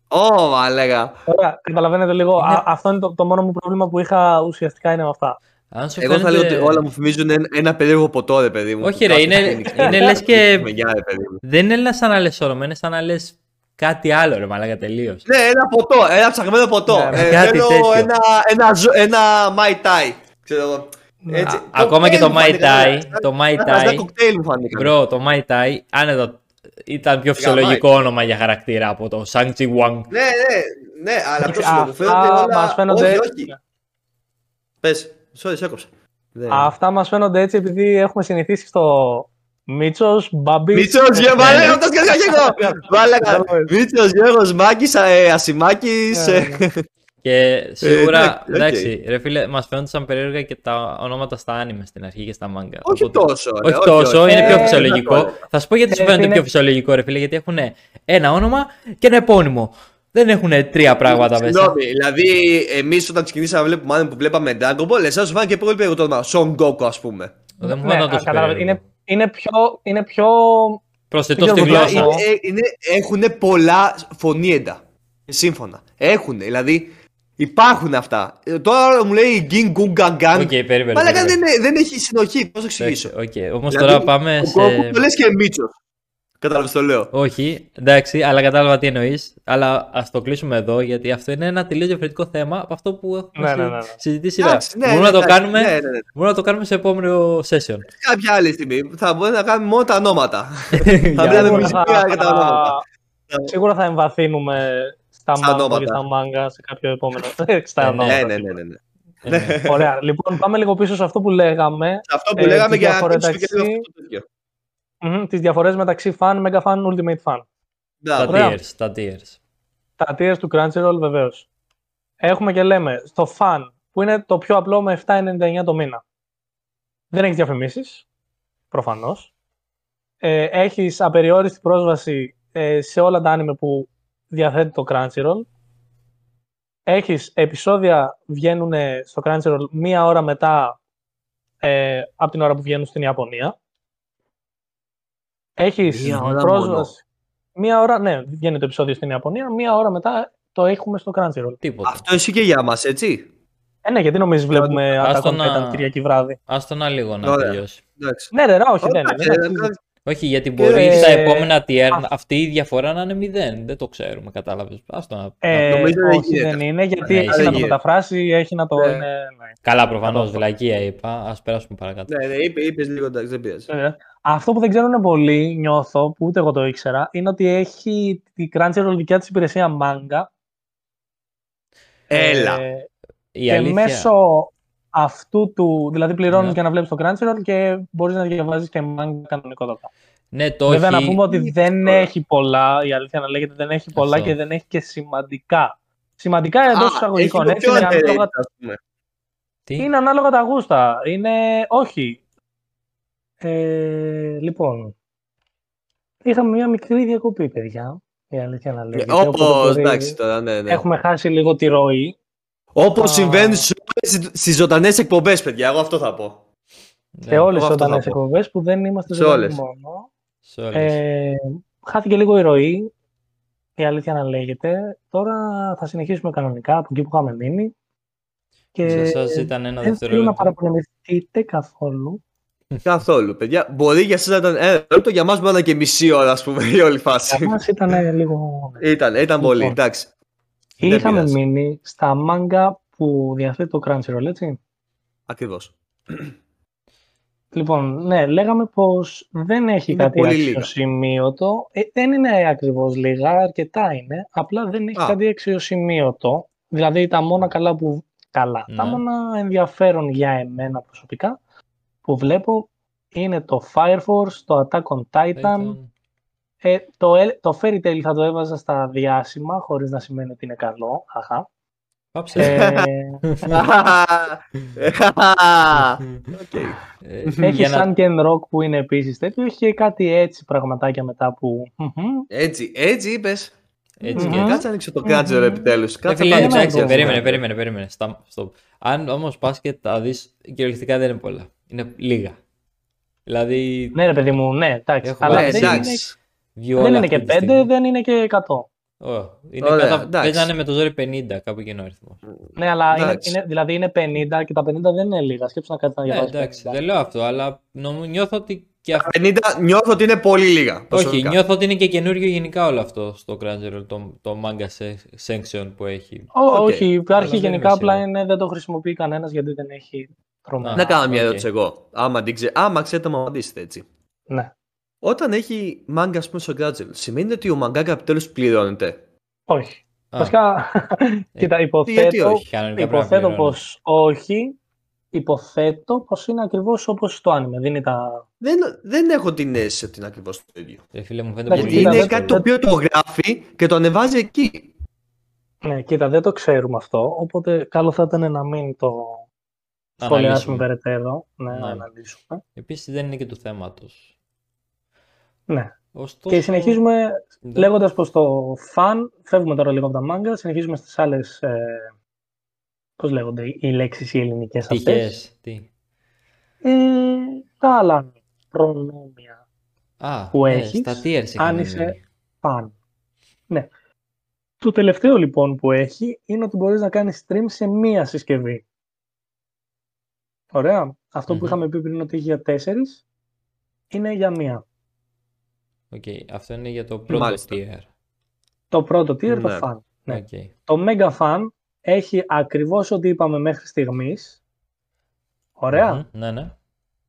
Ω, μα λέγα. Ωραία, καταλαβαίνετε λίγο. Είναι- Α, αυτό είναι το, το μόνο μου πρόβλημα που είχα ουσιαστικά είναι με αυτά. αν σου Εγώ θα λέω φαίνεται... ότι όλα μου θυμίζουν ένα, ένα περίεργο ποτό, ρε παιδί μου. Όχι, που ρε, κάθε είναι- Phoenix είναι παίζει. λες και- Με γεια, ρε παιδί μου. Δεν είναι σαν να λες όνομα, είναι σαν να λες κάτι άλλο ρε μαλάκα τελείως. Ναι, ένα ποτό, ένα ψαγμένο ποτό. Ναι, Ε, κάτι θέλω τέτοιο. ένα, ένα, ζω- ένα Mai Tai. Ξέρω εγώ. Έτσι. Α, ακόμα και το Κοκτέιλ μου Mai Tai, φάνηκαν, το Mai ένα- ένα Tai, κοκτέιλ μου φάνηκαν. Bro, το Mai Tai, άνετα, ήταν πιο φυσιολογικό όνομα για χαρακτήρα από το Sang Chi Wang. Ναι, ναι, ναι, αλλά Εντάξει, πώς σου λέω, μου φαίνονται Αυτά όλα... μας φαίνονται... Όχι, όχι. Πες, sorry, σε έκοψα. Ναι. Αυτά μας φαίνονται έτσι επειδή έχουμε συνηθίσει στο Μίτσος, Μπάμπης... Μίτσος, ε, γε, ε, βάλε, αυτός και εγώ. Μάλακα. Κατάλαβες. Μίτσος, Γιώργος, Μάκης, ε, Ασημάκης. Ναι, ε, Και σίγουρα, εντάξει, οκ. εντάξει, ρε φίλε, μας φαίνονταν περίεργα και τα ονόματα στα άνιμε στην αρχή και στα manga. Όχι Οπότε- τόσο. ρε, Όχι τόσο, είναι Ε, πιο δεν φυσιολογικό. το Θα σου πω γιατί σου Ε, φαίνεται είναι- πιο φυσιολογικό, ρε φίλε, γιατί έχουν ένα όνομα και ένα επώνυμο. Δεν έχουν τρία πράγματα μέσα. Συγγνώμη, δηλαδή εμείς όταν ξεκινήσαμε να βλέπουμε μάλλον που βλέπαμε Dragon Ball, εσάς σου φάνηκε και πολύ περίεργο το όνομα. Son Goku, ας πούμε. Δεν μου Ναι, φαίνεται τόσο κατάλαβες. Περίεργο. είναι, είναι πιο... Είναι πιο... Προσθετό δεν στη ξέρω, γλώσσα. είναι- Είναι, είναι, έχουν πολλά φωνήεντα. Σύμφωνα. Έχουν, δηλαδή υπάρχουν αυτά. Ε, Τώρα μου λέει Γκιν Γκουν Γκαν Γκαν. Οκ, περίμενε. Αλλά περίμενε. δεν, είναι- δεν έχει συνοχή. Πώ το εξηγήσω. Εντάξει, οκ. Όμως Δηλαδή, τώρα πάμε Ο σε... Goku το λες και Μίτσος. Κατάλαβες το λέω. Όχι, εντάξει, αλλά κατάλαβα τι εννοείς. Αλλά ας το κλείσουμε εδώ, γιατί αυτό είναι ένα τελείως διαφορετικό θέμα από αυτό που έχουμε Ναι, ναι, ναι, ναι. συζητήσει σήμερα. Εντάξει, ναι, Μπορούμε ναι, να το εντάξει, κάνουμε, ναι, ναι, ναι. μπορούμε να το κάνουμε σε επόμενο session. Κάποια άλλη στιγμή θα μπορεί να κάνουμε μόνο τα ονόματα. θα Για μιλάμε να- μουσικά για τα ονόματα. Σίγουρα θα εμβαθύνουμε στα Στα μάγκα και ονόματα. στα μάγκα σε κάποιο επόμενο. στα Ε, ναι, ονόματα. Ναι, ναι, ναι. ναι, ναι. Ε, ναι. Ωραία. Λοιπόν, πάμε λίγο πίσω σε αυτό που λέγαμε. Αυτό που Ε, λέγαμε τη για να διαφορά κλείσουμε και μεταξύ- αυτό το τέτοιο. Μμμ, τις διαφορές μεταξύ fan, mega fan, ultimate fan. Τα Μπράβο. Ωραία. tiers, τα tiers. Τα tiers του Crunchyroll βεβαίως. Έχουμε και λέμε στο fan, που είναι το πιο απλό με 7,99 το μήνα. Δεν έχεις διαφημίσεις, προφανώς. Ε, έχεις απεριόριστη πρόσβαση ε, σε όλα τα anime που διαθέτει το Crunchyroll. Έχεις επεισόδια βγαίνουν στο Crunchyroll μία ώρα μετά ε, από την ώρα που βγαίνουν στην Ιαπωνία. Έχεις Μία ώρα πρόσβαση. Μία ώρα, ναι, βγαίνει το επεισόδιο στην Ιαπωνία. Μία ώρα μετά το έχουμε στο Crunchyroll. Τίποτα. Αυτό ισχύει και για μας, έτσι. Ε, ναι, γιατί νομίζεις βλέπουμε Ας Attack το on να- Titan Κυριακή βράδυ; Άστο να λίγο να Ωραία. τελειώσει. Εντάξει. Ναι, ρε, ρε, όχι, δεν Εντάξει, είναι. Ε, εντάξει. Όχι, γιατί Και, μπορεί ε, στα επόμενα tier α- αυτή η διαφορά να είναι μηδέν. Δεν το ξέρουμε, κατάλαβες. Άστο να. Ε, Νομίζω δεν όχι, γίνεται. δεν είναι, γιατί Ναι, έχει δεν να το γίνεται. μεταφράσει, έχει να το Ναι. είναι... ναι. Καλά, προφανώς, Κατάλαβα. βλακεία είπα. Α περάσουμε παρακάτω. Ναι, ναι, είπε, είπες λίγο, εντάξει, δεν πειράζει. Ε, Αυτό που δεν ξέρουν πολύ, νιώθω, που ούτε εγώ το ήξερα, είναι ότι έχει τη Crunchyroll δικιά της υπηρεσία manga. Έλα. Ε, Η και αλήθεια. μέσω αυτού του, δηλαδή πληρώνεις Ναι. για να βλέπεις το Crunchyroll και μπορείς να διαβάζεις και manga κανονικότατα. Ναι, το Βέβαια να έχει. πούμε ότι δεν τώρα. έχει πολλά, η αλήθεια να λέγεται δεν έχει πολλά Αυτό. και δεν έχει και σημαντικά. Σημαντικά εντός Α, εισαγωγικών, έχει το έτσι, πιο είναι underrated, ανάλογα ας πούμε. Τι; Είναι ανάλογα τα γούστα. Είναι. Όχι. Ε, λοιπόν. Είχαμε μια μικρή διακοπή, παιδιά. Η αλήθεια να λέγεται. οπότε Όπω, μπορεί- εντάξει τώρα, ναι, ναι. Έχουμε χάσει λίγο τη ροή. Όπως Α. συμβαίνει στις ζωντανές εκπομπές, παιδιά. Εγώ αυτό θα πω. Ναι, σε όλες τις αυτό θα ζωντανές πω. εκπομπές που δεν είμαστε Σε ζωντανοί όλες. μόνο. σε όλες. Ε, χάθηκε λίγο η ροή. Η αλήθεια να λέγεται. Τώρα θα συνεχίσουμε κανονικά από εκεί που είχαμε μείνει. Και Σε εσάς ήταν ένα δεν θέλω να δευτερόλεπτο. παραπονεμηθείτε καθόλου. Καθόλου, παιδιά. Μπορεί για εσά να ήταν ένα λεπτό, για μας μπορεί να είναι και μισή ώρα, ας πούμε, η όλη φάση. Για μας ήταν λίγο... Ήταν, ήταν πολύ, Λοιπόν. εντάξει. Δεν Είχαμε πειράζει. μείνει στα μάγκα που διαθέτει το Crunchyroll, έτσι. Ακριβώς. Λοιπόν, ναι, λέγαμε πως δεν έχει Είναι κάτι πολύ λίγα. αξιοσημείωτο. Ε, δεν είναι ακριβώς λίγα, αρκετά είναι. Απλά δεν έχει Α. κάτι αξιοσημείωτο. Δηλαδή τα μόνα καλά που... Καλά. Τα Ναι. μόνα ενδιαφέρον για εμένα προσωπικά που βλέπω είναι το Fire Force, το Attack on Titan. Ήταν- Ε, το, El- το Fairy Tail θα το έβαζα στα διάσημα, χωρίς να σημαίνει ότι είναι καλό. Αχα. Πάψε. Ε, Οκ. Ε, Έχει για να- σαν Ken Rock που είναι επίσης τέτοιο. Έχει και κάτι έτσι πραγματάκια μετά που. μμμ. Έτσι, έτσι είπες. Έτσι Μμμ. και έτσι. Κάτσε να ανοίξω το Crunchyroll επιτέλους. Ε, Κάτσε φίλε, να ανοίξω εντάξει, το- περίμενε, περίμενε, περίμενε. Στα, στο... Αν όμως πας και τα δεις, κυριολεκτικά δεν είναι πολλά. Είναι λίγα. Δηλαδή, Ναι, ρε παιδί μου, ναι, εντάξει. Έχω Αλλά βάλει δεν, Ναι, είναι, εντάξει. βγει δεν όλα είναι αυτή και τη 5, στιγμή. δεν είναι και 100. Ω, είναι Ωραία, κατά... εντάξει. Παίζανε με το ζόρι 50, κάπου εκείνο ο αριθμός. Ναι, αλλά είναι, Εντάξει. είναι, δηλαδή είναι 50 και τα 50 δεν είναι λίγα. Σκέψου να κάτσεις να Ναι, διαβάσεις. εντάξει, δεν λέω αυτό, αλλά νομ- νιώθω ότι και αυτό. 50 νιώθω ότι είναι πολύ λίγα. Όχι, προσωπικά. νιώθω ότι είναι και καινούριο γενικά όλο αυτό στο Crunchyroll, το, το manga se- section που έχει. Ω, Οκ. Όχι, υπάρχει δεν γενικά, είμαι απλά σίγουρος. είναι, δεν το χρησιμοποιεί κανένας γιατί δεν έχει τρομερά. Να κάνω μια οκ. ερώτηση εγώ. Άμα, την ξε... Άμα ξέρετε να μου απαντήσετε έτσι. Ναι. Όταν έχει μάγκα, ας πούμε, στο Crunchyroll, σημαίνει ότι ο mangaka επιτέλους πληρώνεται; Όχι. Α, Βασικά, κοίτα, Γιατί υποθέτω, όχι; κανονικά πρέπει να υποθέτω πληρώνει. πως όχι. Υποθέτω πως είναι ακριβώς όπως στο anime. Δίνει τα... Δεν, δεν έχω την αίσθηση ότι είναι ακριβώς το ίδιο. Ε, φίλε μου φαίνεται Εντάξει, πολύ κοίτα, είναι δεν- κάτι το οποίο το γράφει και το ανεβάζει εκεί. Ναι, κοίτα, δεν το ξέρουμε αυτό, οπότε καλό θα ήταν να μην το σχολιάσουμε Αναλύσουμε. περαιτέρω. Ναι, Ναι. να αναλύσουμε. Επίσης δεν είναι και τους θέματος. Ναι. Ωστόσο... Και συνεχίζουμε Ναι. λέγοντας πως το φαν, φεύγουμε τώρα λίγο από τα μάγκα, συνεχίζουμε στις άλλες, ε, πώς λέγονται οι λέξεις οι ελληνικές αυτές. Τυχές. Τι. Ε, τα άλλα προνόμια Α, που ναι, έχεις, στα tiers αν είχαμε είσαι μείνει. φαν. Ναι. Το τελευταίο λοιπόν που έχει είναι ότι μπορείς να κάνεις stream σε μία συσκευή. Ωραία. Αυτό που Μμμ. είχαμε πει πριν ότι έχει για τέσσερις, είναι για μία. Οκ, αυτό είναι για το πρώτο Μάλιστα. tier. Το πρώτο tier, το Ναι. fan. Ναι. Οκ. Το Mega Fan έχει ακριβώς ό,τι είπαμε μέχρι στιγμής. Ωραία. Μμμ, Ναι, ναι.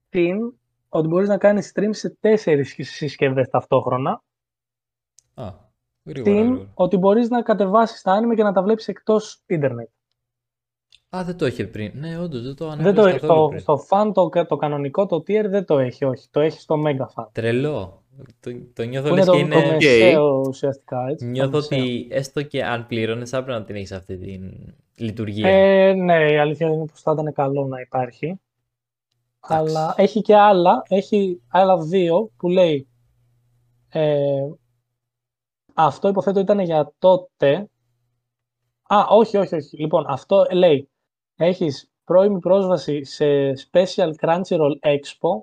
Την ότι μπορείς να κάνεις stream σε τέσσερις συσκευές ταυτόχρονα. Α, γρήγορα, Την γρήγορα. ότι μπορείς να κατεβάσεις τα anime και να τα βλέπεις εκτός ίντερνετ. Α, δεν το είχε πριν. Ναι, όντως, δεν το Δεν ανέφερες το, καθόλου στο, πριν. στο fan το, το κανονικό, το tier δεν το έχει, όχι. Το έχει στο Mega Fan. Τρελό. Το, το νιώθω Που είναι λες το, και το είναι... μεσαίο ουσιαστικά. Έτσι, το Νιώθω μεσαίο. ότι έστω και αν πλήρωνες θα έπρεπε να την έχεις αυτή τη λειτουργία. Ε, ναι, η αλήθεια είναι πως θα ήταν καλό να υπάρχει. Εντάξει. Αλλά έχει και άλλα, έχει άλλα δύο που λέει ε, αυτό υποθέτω ήταν για τότε. Α, όχι, όχι, όχι. Λοιπόν, αυτό λέει έχεις πρώιμη πρόσβαση σε Special Crunchyroll Expo,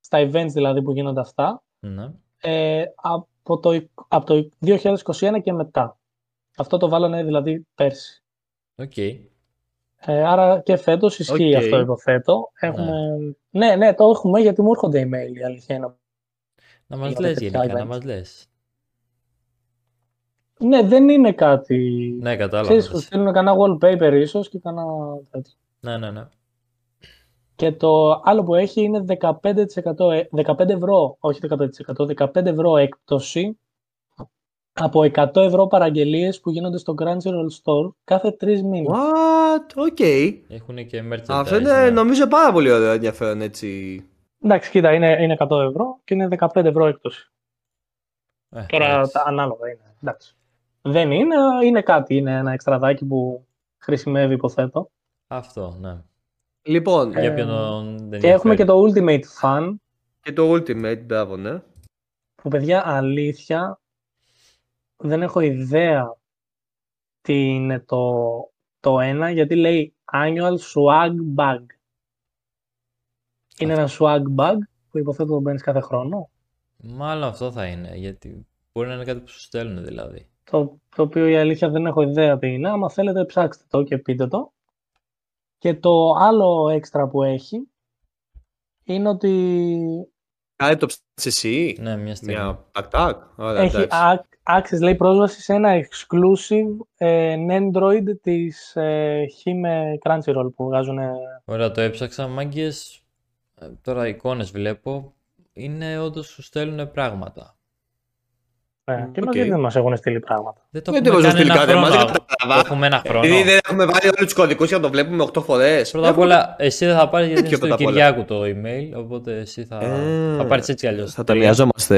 στα events δηλαδή που γίνονται αυτά, Ναι. ε, από, το, από το 2021 και μετά. Αυτό το βάλανε δηλαδή πέρσι. Οκ. Ε, άρα και φέτος ισχύει Οκ. αυτό υποθέτω. Έχουμε... Ναι. ναι, το έχουμε γιατί μου έρχονται email η αλήθεια είναι. Να μας Για λες τέτοια γενικά, να events. μας λες. Ναι, δεν είναι κάτι... Ναι, κατάλαβα. Ξέρεις, σου στείλουν κανένα wallpaper ίσως και κανένα τέτοιο. Ναι, ναι, ναι. Και το άλλο που έχει είναι 15%, ε, 15 ευρώ, όχι 15%, 15 ευρώ έκπτωση από 100 ευρώ παραγγελίες που γίνονται στο Crunchyroll Store κάθε τρεις μήνες. What? Οκ. Έχουν και merchandise. Αυτό είναι ναι. νομίζω πάρα πολύ ωραίο ενδιαφέρον έτσι. Εντάξει, κοίτα, είναι, είναι 100 ευρώ και είναι 15 ευρώ έκπτωση. Ε, Τώρα εντάξει. τα ανάλογα είναι. Εντάξει. Δεν είναι, είναι κάτι. Είναι ένα εξτραδάκι που χρησιμεύει, υποθέτω. Αυτό, ναι. Λοιπόν, Για Ε, ποιον τον δεν Και έχουμε και ενδιαφέρει. το Ultimate Fan, και το Ultimate, μπράβο, ναι. που παιδιά αλήθεια δεν έχω ιδέα τι είναι το, το ένα, γιατί λέει Annual Swag Bag. Είναι ένα swag bag που υποθέτω το μπαίνεις κάθε χρόνο. Μάλλον αυτό θα είναι, γιατί μπορεί να είναι κάτι που σου στέλνουν δηλαδή. Το, το οποίο η αλήθεια δεν έχω ιδέα τι είναι. Άμα θέλετε ψάξτε το και πείτε το. Και το άλλο έξτρα που έχει είναι ότι Κάτι το ψάξεις εσύ; Ναι, μια στιγμή. Μια τακ-τακ. Ωραία, έχει εντάξει. ac- access, λέει, πρόσβαση σε ένα exclusive ε, Nendoroid της ε, Hime Crunchyroll που βγάζουν. Ωραία, το έψαξα. Μάγκες. Τώρα εικόνες βλέπω. Είναι όντως σου στέλνουν πράγματα. Ε, και οκ. μας γιατί δεν μας έχουν στείλει πράγματα. Δεν το Γιατί έχουμε μας κάνει ένα στείλει κάτι, χρόνο. μας δεν Το κατάλαβα. έχουμε ένα χρόνο. Επειδή δεν έχουμε βάλει όλους τους κωδικούς για να το βλέπουμε 8 φορές. Πρώτα απ' όλα, εσύ δεν θα πάρεις γιατί είναι Τέτοιο στο πρώτα απ' όλα. Κυριάκου το email. Οπότε εσύ θα, Ε, θα πάρεις έτσι κι αλλιώς. Θα τα μοιραζόμαστε.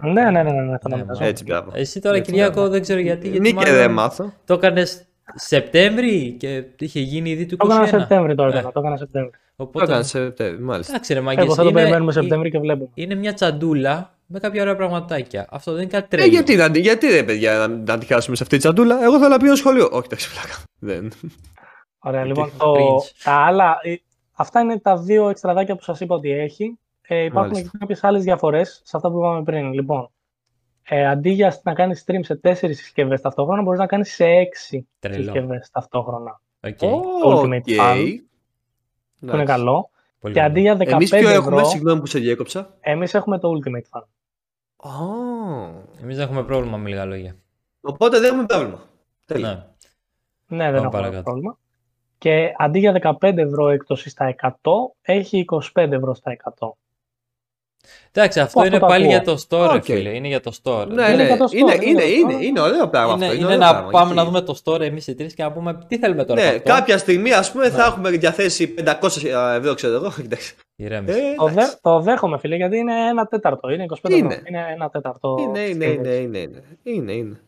Ναι, ναι, ναι, ναι, ναι, θα τα Ναι, μοιράζω. Έτσι, μπράβο. Εσύ τώρα, Έτσι, Κυριάκο, ναι. δεν ξέρω γιατί. γιατί Νίκη μάλλον δεν μάθω. Το έκανες Σεπτέμβρη και είχε γίνει ήδη του 21. Το έκανα Σεπτέμβρη το Ε, έκανα, το έκανα Σεπτέμβρη. Το Οπότε, έκανε σε Σεπτέμβρη, μάλιστα. εντάξει ρε μάγκες, Εγώ θα το είναι- περιμένουμε ε- Σεπτέμβρη και βλέπουμε. Είναι μια τσαντούλα με κάποια ωραία πραγματάκια. Αυτό δεν είναι κάτι Ε, τρέλο. γιατί, να, γιατί ρε παιδιά να, να τη χάσουμε σε αυτή τη τσαντούλα; Εγώ θέλω να πει σχολείο. Όχι, εντάξει, πλάκα. Δεν. Ωραία, Γιατί λοιπόν, το, cringe. τα άλλα, ε, αυτά είναι τα δύο εξτραδάκια που σας είπα ότι έχει. Ε, υπάρχουν Μάλιστα. και κάποιες άλλες διαφορές σε αυτά που είπαμε πριν. Λοιπόν, ε, αντί για να κάνεις stream σε τέσσερις συσκευές ταυτόχρονα, μπορείς να κάνεις σε έξι Τρελό. συσκευές ταυτόχρονα. Οκ, το Ultimate Οκ. Fan, Που είναι καλό. πολύ Και καλό. αντί για 15 Εμείς ποιο έχουμε, ευρώ, συγγνώμη που σε διέκοψα; εμείς έχουμε το Ultimate Fan. Oh. Εμείς δεν έχουμε πρόβλημα με λίγα λόγια. Οπότε δεν έχουμε πρόβλημα. Τέλεια. Ναι. Ναι, δεν Πάμε έχουμε παρακάτω. πρόβλημα. Και αντί για 15 ευρώ έκπτωση στα 100, έχει 25 ευρώ στα 100. Εντάξει, αυτό Αυτό είναι το πάλι ακούω. για το store, Οκ. φίλε. Είναι για το store. Ναι, Είναι ναι. για το store, Είναι, είναι είναι, για το είναι, store. είναι ωραίο πράγμα Είναι, αυτό. είναι ωραίο να πράγμα, πάμε γιατί- να δούμε το store εμείς οι τρεις και να πούμε τι θέλουμε τώρα. Ναι, από αυτό. κάποια στιγμή ας πούμε θα έχουμε διαθέσει 500 ευρώ, ξέρω εγώ. Εντάξει. Ηρέμησε. Ε, Το, εντάξει. δε, το δέχομαι, φίλε, γιατί είναι ένα τέταρτο. Είναι 25 Είναι. ευρώ. Είναι ένα τέταρτο. Είναι, είναι, συσκευής. είναι, είναι, είναι, είναι, είναι.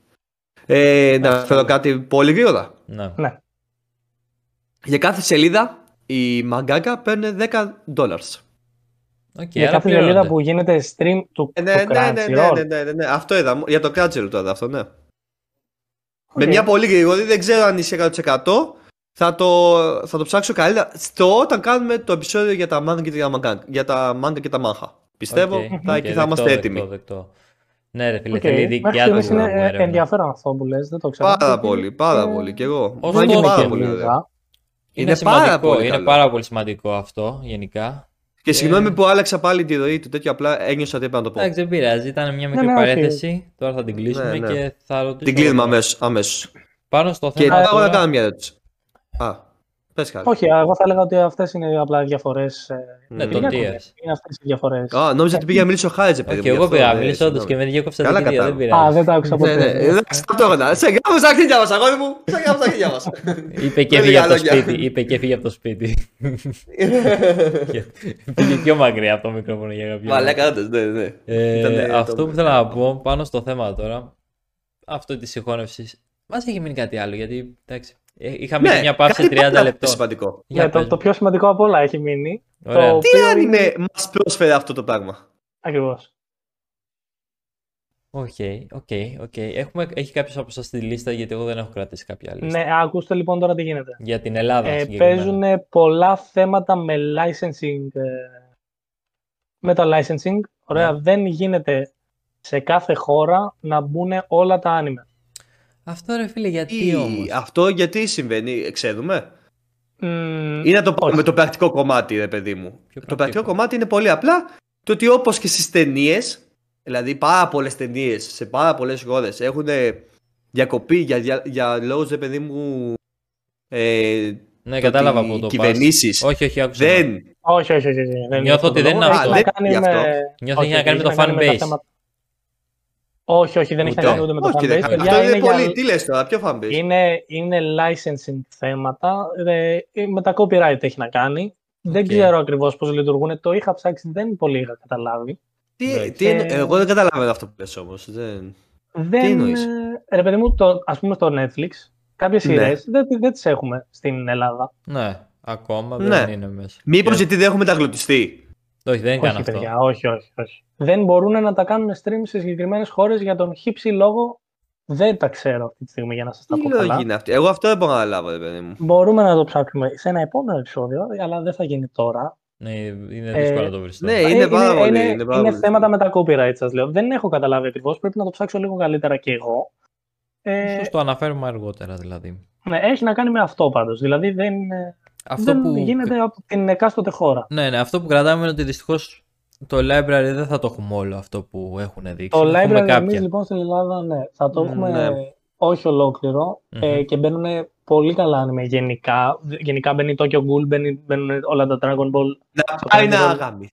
Ε, να φέρω κάτι πολύ γρήγορα. Ναι. Ναι. Για κάθε σελίδα η Mangaka παίρνει 10 dollars. Οκ, Για άρα κάθε σελίδα πληρώνονται. που γίνεται stream του, Ε, του ναι, ναι, ναι, ναι, Crunchyroll. ναι, ναι, ναι, ναι. Αυτό είδα. Για το Crunchyroll το είδα αυτό, ναι. Με Οκ. μια πολύ γρήγορη, δεν ξέρω αν είσαι 100%. Θα το, θα το ψάξω καλύτερα στο όταν κάνουμε το επεισόδιο για τα manga και τα manga, για τα manga και τα manga. Πιστεύω Οκ, θα, οκ, εκεί θα είμαστε δεκτό, έτοιμοι. δεκτό, δεκτό. Ναι, ρε φίλε, Οκ. θέλει Μέχρι δικιά στιγμής του είναι έρευνα. ε, ενδιαφέρον αυτό που λες, δεν το ξέρω. Πάρα Γιατί, πολύ, πάρα ε, πολύ. Και εγώ. όσο Μα είναι το πάρα και πολύ λίγα. ωραίο. Είναι, Είναι πάρα σημαντικό, πολύ είναι καλό. πάρα πολύ σημαντικό αυτό γενικά. Και συγγνώμη που άλλαξα πάλι τη ροή του τέτοιο, απλά ένιωσα ότι έπρεπε να το πω. Εντάξει, δεν πειράζει, ήταν μια μικρή ναι, όχι. παρένθεση. Τώρα θα την κλείσουμε Ναι, ναι. και θα ρωτήσω. Την κλείνουμε αμέσως. Αμέσως. Πάνω στο Και θέμα. τώρα τώρα- να κάνω μια ερώτηση. Α, πες κάτι. Όχι, εγώ θα έλεγα ότι αυτές είναι απλά διαφορές. ε, Ναι, Μμμ. τον είναι Τίας. Είναι αυτές οι διαφορές. Α, νόμιζα ότι πήγα να μιλήσω χάριτζε, παιδί. Και μου, εγώ γι' αυτό, πήγα ε, μιλήσω όντως συγγνώμη. και με διέκοψα Καλά την κυρία, δεν κατάλαβα. Α, πειράζει. δεν τα άκουσα Ναι, ναι, ποτέ. εντάξει, ταυτόχρονα. Σε γράφω στα χέρια μας, αγόρι μου. Σε γράφω στα χέρια μας. Είπε και Με έφυγε από το λίγα λόγια. σπίτι. Είπε και έφυγε από το σπίτι. Πήγε πιο μακριά από το μικρόφωνο για κάποιο λόγο. Μαλάκα, όντως, ναι, ναι. Ε, Ήτανε το- αυτό που ήθελα να πω πάνω στο θέμα τώρα, αυτό της συγχώνευσης. Μας έχει μείνει κάτι άλλο, γιατί εντάξει, ε, είχαμε και μια παύση Ναι, κάτι 30 πάρα λεπτών. Σημαντικό. Για Ναι, το, πες το μου. πιο σημαντικό από όλα έχει μείνει. Ωραία. Το Τι οποίο αν είναι- είναι, μας πρόσφερε αυτό το πράγμα; Ακριβώς. Οκ, οκ, οκ. Έχουμε- Έχει κάποιος από εσά τη λίστα, γιατί εγώ δεν έχω κρατήσει κάποια λίστα. Ναι, ακούστε λοιπόν τώρα τι γίνεται. Για την Ελλάδα. Ε, συγκεκριμένα. παίζουν πολλά θέματα με licensing. ε, με το licensing. Ωραία, Ναι. δεν γίνεται σε κάθε χώρα να μπουν όλα τα άνιμε. Αυτό ρε φίλε, γιατί Τι- όμως; Αυτό γιατί συμβαίνει, ξέρουμε; Μμμ, Ή να το πάμε όχι. με το πρακτικό κομμάτι, ρε παιδί μου. πρακτικό; Το πρακτικό κομμάτι είναι πολύ απλά το ότι όπως και στις ταινίες, δηλαδή πάρα πολλές ταινίες σε πάρα πολλές χώρες έχουν διακοπή για, για, για λόγους, ρε παιδί μου. Ε, Ναι, το κατάλαβα ότι από το οι κυβερνήσεις Όχι, όχι, άκουσα. δεν. όχι, όχι, όχι, όχι, δεν Νιώθω ότι δεν είναι Έχει αυτό. να Α, κάνει δεν είναι με- αυτό. Νιώθω όχι, έχει να κάνει με το τα fan base. Θέματα- Όχι, όχι, δεν έχει να Ούτε. κάνει ούτε με το Όχι, fan δεν base. κάνει. παιδιά, Αυτό είναι για- πολύ. Τι λες τώρα, ποιο fanbase. Είναι, είναι licensing θέματα. ε, με τα copyright έχει να κάνει. Δεν Οκ. ξέρω ακριβώς πώς λειτουργούν. Το είχα ψάξει, δεν πολύ είχα καταλάβει. Τι, Εντάξει. τι εννο- Ε, Εγώ δεν καταλαβαίνω αυτό που λες όμως. Δεν... Δεν, εννοείς; ε, ρε παιδί μου, το, ας πούμε στο Netflix, κάποιες Ναι. σειρές δεν, δεν τις έχουμε στην Ελλάδα. Ναι. Ακόμα Ναι. δεν είναι μέσα. Μήπως γιατί δεν έχουμε μεταγλωτιστεί; Όχι, δεν έκανε Όχι, αυτό. παιδιά, όχι, όχι, όχι. Δεν μπορούν να τα κάνουν stream σε συγκεκριμένες χώρες για τον χύψη λόγο. Δεν τα ξέρω αυτή τη στιγμή για να σας τα Τι πω λογική καλά. είναι αυτή; Εγώ αυτό δεν μπορώ να καταλάβω, ρε παιδί μου. Μπορούμε να το ψάξουμε σε ένα επόμενο επεισόδιο, αλλά δεν θα γίνει τώρα. Ναι, είναι Ε, δύσκολο να το βρεις. ναι, Ε, είναι πάρα πολύ. Είναι, είναι πάρα είναι πολύ θέματα με τα copyright, σας λέω. Δεν έχω καταλάβει ακριβώς. Πρέπει να το ψάξω λίγο καλύτερα και εγώ. Ε, Ίσως το αναφέρουμε αργότερα δηλαδή. ναι, έχει να κάνει με αυτό πάντως. Δηλαδή δεν, είναι- Αυτό δεν που... γίνεται από την εκάστοτε χώρα. Ναι, ναι, αυτό που κρατάμε είναι ότι δυστυχώς το library δεν θα το έχουμε όλο αυτό που έχουν δείξει. Το θα έχουμε library κάποια. εμείς λοιπόν στην Ελλάδα ναι, θα το Μ, έχουμε ναι. όχι ολόκληρο ε, Μμμ. και μπαίνουν πολύ καλά anime γενικά. Γενικά μπαίνει Tokyo Ghoul, μπαίνει, μπαίνουν όλα τα Dragon Ball. Να Στο πάει να Crunchyroll. γαμηθεί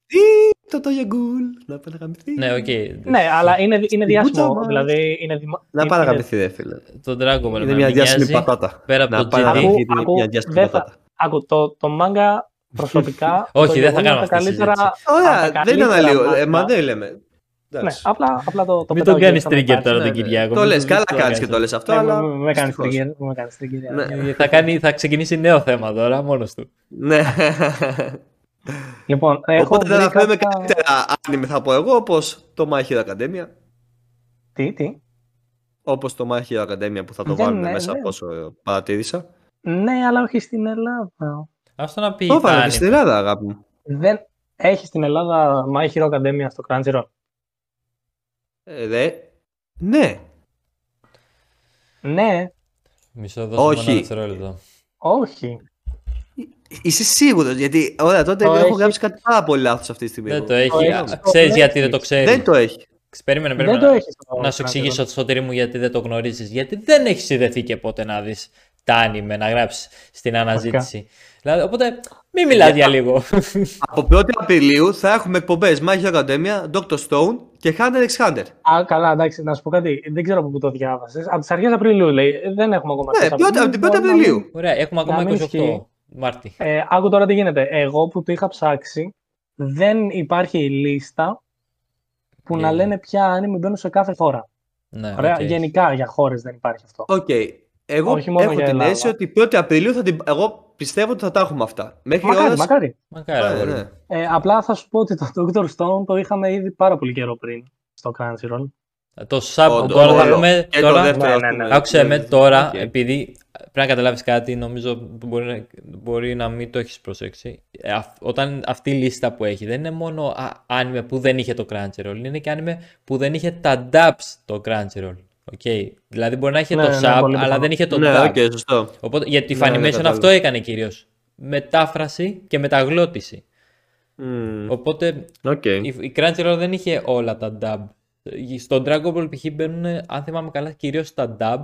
το Tokyo Ghoul. Να πάει να γαμηθεί. Ναι, οκ. Ναι, αλλά είναι, είναι Στην διάσημο. πούτσα μας. Δηλαδή είναι, δημο- Να πάει να είναι- γαμηθεί, ρε φίλε. Το Dragon Ball Είναι εμένα μια με διάσημη νοιάζει. πατάτα. Πέρα από Να το πάει να GT. γαμηθεί Ακού- είναι ακού, μια διάσημη δεν θα- πατάτα. Άκου, το, το manga προσωπικά. Όχι, το δεν θα Yogurt κάνω είναι αυτή τη καλύτερα. συζήτηση. από Ωραία, τα δεν καλύτερα αναλύω. Ε, manga. Μα δεν λέμε. Ναι, Εντάξει. απλά, απλά το, το Μην πετάω τον και κάνεις θα trigger πάρεις. τώρα Ναι, τον ναι. Κυριάκο. Το μην λε, τον- καλά μην κάνεις κάνεις και το λες αυτό, Ναι, αλλά. μη- μη με κάνεις δυστυχώς. trigger, μη με κάνεις trigger. Ναι. Ε, Θα, κάνει, θα ξεκινήσει νέο θέμα τώρα μόνος του. Ναι. Λοιπόν, έχω Οπότε δεν βρει αναφέρουμε κάποια- καλύτερα άνιμε θα πω εγώ, όπως το My Hero Academia. Τι, τι; Όπως το My Hero Academia που θα το Δεν, βάλουν ναι, μέσα ναι. από όσο παρατήρησα. Ναι, αλλά όχι στην Ελλάδα. Αυτό να πει. Το τα βάλε και anime. στην Ελλάδα, αγάπη μου. Δεν έχει στην Ελλάδα My Hero Academia στο Crunchyroll. Ε, δε. Ναι. Ναι, Μισό δώσουμε Όχι. ένα δευτερόλεπτο. όχι. Είσαι σίγουρος, γιατί ωραία, τότε Το έχω έχει. γράψει κάτι πάρα πολύ λάθος αυτή τη στιγμή. Δεν εγώ. το έχει. έχει. Α, Το Ξέρεις έχει. γιατί δεν το ξέρει. Δεν το έχει. Περίμενε, Δεν περίμενε. το έχει στο Να σου Crunchyroll. εξηγήσω το σωτήρι μου γιατί δεν το γνωρίζεις. Γιατί δεν έχει συνδεθεί και ποτέ να δεις τα άνιμε, να γράψει στην αναζήτηση. Δηλαδή, οπότε μην μιλάς για λίγο. Από 1η Απριλίου θα έχουμε εκπομπές My Hero Academia, Dr. Stone και Hunter x Hunter. Α, καλά, εντάξει, να σου πω κάτι. Δεν ξέρω από πού το διάβασες. Από τις αρχές Απριλίου λέει. Ε, Δεν έχουμε ακόμα Ναι, αρχές πρώτα- από την 1η Μπορεί να Απριλίου. μην- Ωραία, έχουμε ακόμα Να μην 28 ισχύει. Μάρτη. Ε, άκου τώρα τι γίνεται. Εγώ που το είχα ψάξει, δεν υπάρχει η λίστα που να Yeah. λένε ποια anime μπαίνουν σε κάθε χώρα. Ναι, Ωραία, οκ. γενικά για χώρες δεν υπάρχει αυτό. Οκ. Εγώ Όχι μόνο έχω για την Ελλάδα. αίσθηση ότι 1η Απριλίου θα την... Εγώ πιστεύω ότι θα τα έχουμε αυτά. Μέχρι Μακάρι, ώρας- μακάρι. Μακάρι, Ναι, αγόρι ναι. μου. Ε, απλά θα σου πω ότι το Dr. Stone το είχαμε ήδη πάρα πολύ καιρό πριν στο Crunchyroll. Το sub Όντως, τώρα θα όλο. έχουμε. Και το Τώρα, δεύτερο, Ναι, ας ναι, πούμε. ναι. άκουσε με τώρα, Οκ. επειδή πρέπει να καταλάβεις κάτι, νομίζω που μπορεί, να- μπορεί να μην το έχεις προσέξει. Ε, αυ- όταν αυτή η λίστα που έχει δεν είναι μόνο α, anime που δεν είχε το Crunchyroll, είναι και anime που δεν είχε τα dubs το Crunchyroll. Okay. Δηλαδή μπορεί να είχε Ναι, το ναι, sub, πολύ αλλά πιθανό. δεν είχε το Ναι, dub. οκ, σωστό. Οπότε, γιατί Ναι, ναι, Funimation κατάλαβα. αυτό έκανε κυρίως. Μετάφραση και μεταγλώτηση. Μμμ, Οπότε Οκ. η, η Crunchyroll δεν είχε όλα τα dub. Στο Dragon Ball π.χ. μπαίνουν, αν θυμάμαι καλά, κυρίως τα dub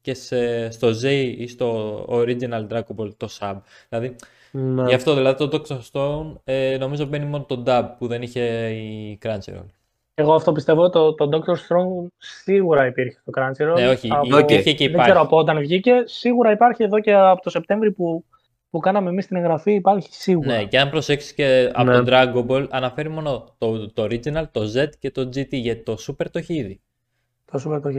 και σε, στο Z ή στο original Dragon Ball το sub. Δηλαδή, Ναι. γι' αυτό δηλαδή το Dr. Stone ε, νομίζω μπαίνει μόνο το dub που δεν είχε η Crunchyroll. Εγώ αυτό πιστεύω. Το, το Dr. Strong σίγουρα υπήρχε στο Crunchyroll. Ναι, όχι, Από- υπήρχε και Δεν υπάρχει. ξέρω από όταν βγήκε. Σίγουρα υπάρχει εδώ και από το Σεπτέμβρη που, που κάναμε εμείς την εγγραφή. Υπάρχει σίγουρα. Ναι, και αν προσέξεις και από Ναι. το Dragon Ball αναφέρει μόνο το, το original, το Z και το GT, γιατί το Super το έχει ήδη. Το Super το έχει.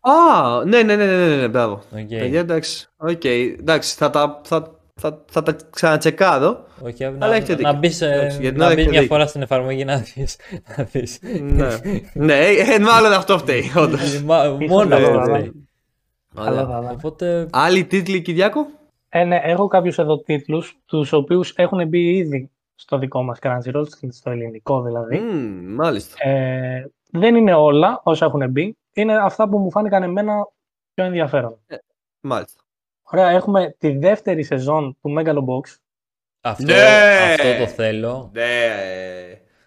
Α, ναι, ναι, ναι, ναι, ναι, ναι, μπράβο. Οκ. Παιδιά, εντάξει. Οκ, εντάξει, θα τα, θα, θα, θα τα ξανατσεκάρω. Όχι, να, Αλλά έχετε να, δίκιο. μπεις, ε, Εντάξει, γιατί να να μπεις έχετε μια δίκιο. φορά στην εφαρμογή να δεις. Να δεις. ναι, ναι, ε, μάλλον αυτό φταίει, όντως. Ε, μα- Ίσως Μόνο καλό, αυτό αλλά- φταίει. Καλά, Ωραία. καλά. Οπότε, Άλλοι τίτλοι, Κυριάκο; Ε, ναι, έχω κάποιους εδώ τίτλους, τους οποίους έχουν μπει ήδη στο δικό μας Crunchyroll, στο ελληνικό δηλαδή. Μμμ, μάλιστα. Ε, δεν είναι όλα όσα έχουν μπει, είναι αυτά που μου φάνηκαν εμένα πιο ενδιαφέρον. Μάλιστα. Ωραία, έχουμε τη δεύτερη σεζόν του Megalobox. αυτό, Ναι! αυτό το θέλω. Ναι.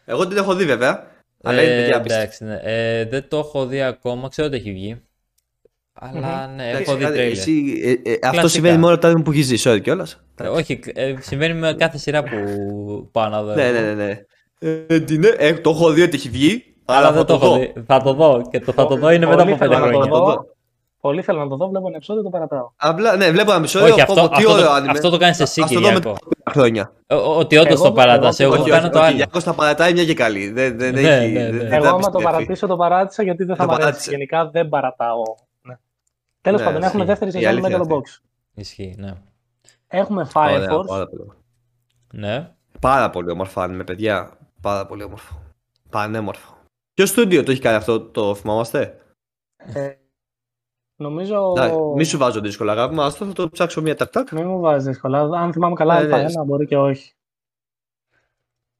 Εγώ την έχω δει βέβαια. Αλλά είναι Ε, παιδιά απίστευτη. εντάξει, ναι. Ε, δεν το έχω δει ακόμα, ξέρω ότι έχει βγει. Αλλά ναι, Εντάξει, έχω δει κάτι- τρέιλερ. εσύ, ε, ε, αυτό Κλασικά. συμβαίνει με όλα τα που έχει ζήσει, όχι κιόλας. Ε, όχι, ε, συμβαίνει με κάθε σειρά που πάω να δω. Ναι, εγώ. ναι, ναι. ναι. Ε, τι είναι, ε, το έχω δει ότι έχει βγει. Αλλά δεν θα το έχω δω. δει. Θα το δω και το θα το δω είναι μετά Πολύ από πέντε θέλω να το χρόνια. Δω. δω. Πολύ θέλω να το δω, βλέπω ένα επεισόδιο, το παρατάω. Απλά, ναι, βλέπω ένα επεισόδιο. Όχι, πω, αυτό, πω, τι αυτό, ωραίο το, άνιμε. αυτό το κάνεις εσύ, Ας το δω μετά Κυριακό. από πέντε χρόνια. Ε, ο- Ότι όντως Εγώ- το παράτας. εγώ- Εγώ όχι, κάνω όχι, το ο άλλο. Κυριάκος τα παρατάει μια και καλή. Δεν, δεν Ναι, έχει. ναι, δεν- ναι. δεν Εγώ τα άμα το πιστεύει. παρατήσω, το παράτησα γιατί δεν θα Το μου αρέσει. παράτησε. Γενικά δεν παρατάω. Ναι. Τέλος Ναι, πάντων, έχουμε ισχύει. δεύτερη Η σεζόν αλήθεια είναι Megalobox. Ισχύει, ναι. Έχουμε Fire Ωραία, Force. πάρα, πολύ. Ναι. πάρα πολύ όμορφο άνιμε, παιδιά. Πάρα πολύ όμορφο. Πανέμορφο. Ποιο στούντιο το έχει κάνει αυτό, το θυμάμαστε. Ε, νομίζω. Ναι, μη σου βάζω δύσκολα, αγάπη μου. Αυτό θα το ψάξω μία τακτάκ. Μην μου βάζεις δύσκολα. Αν θυμάμαι καλά, Ναι, ναι. Α1 μπορεί και όχι.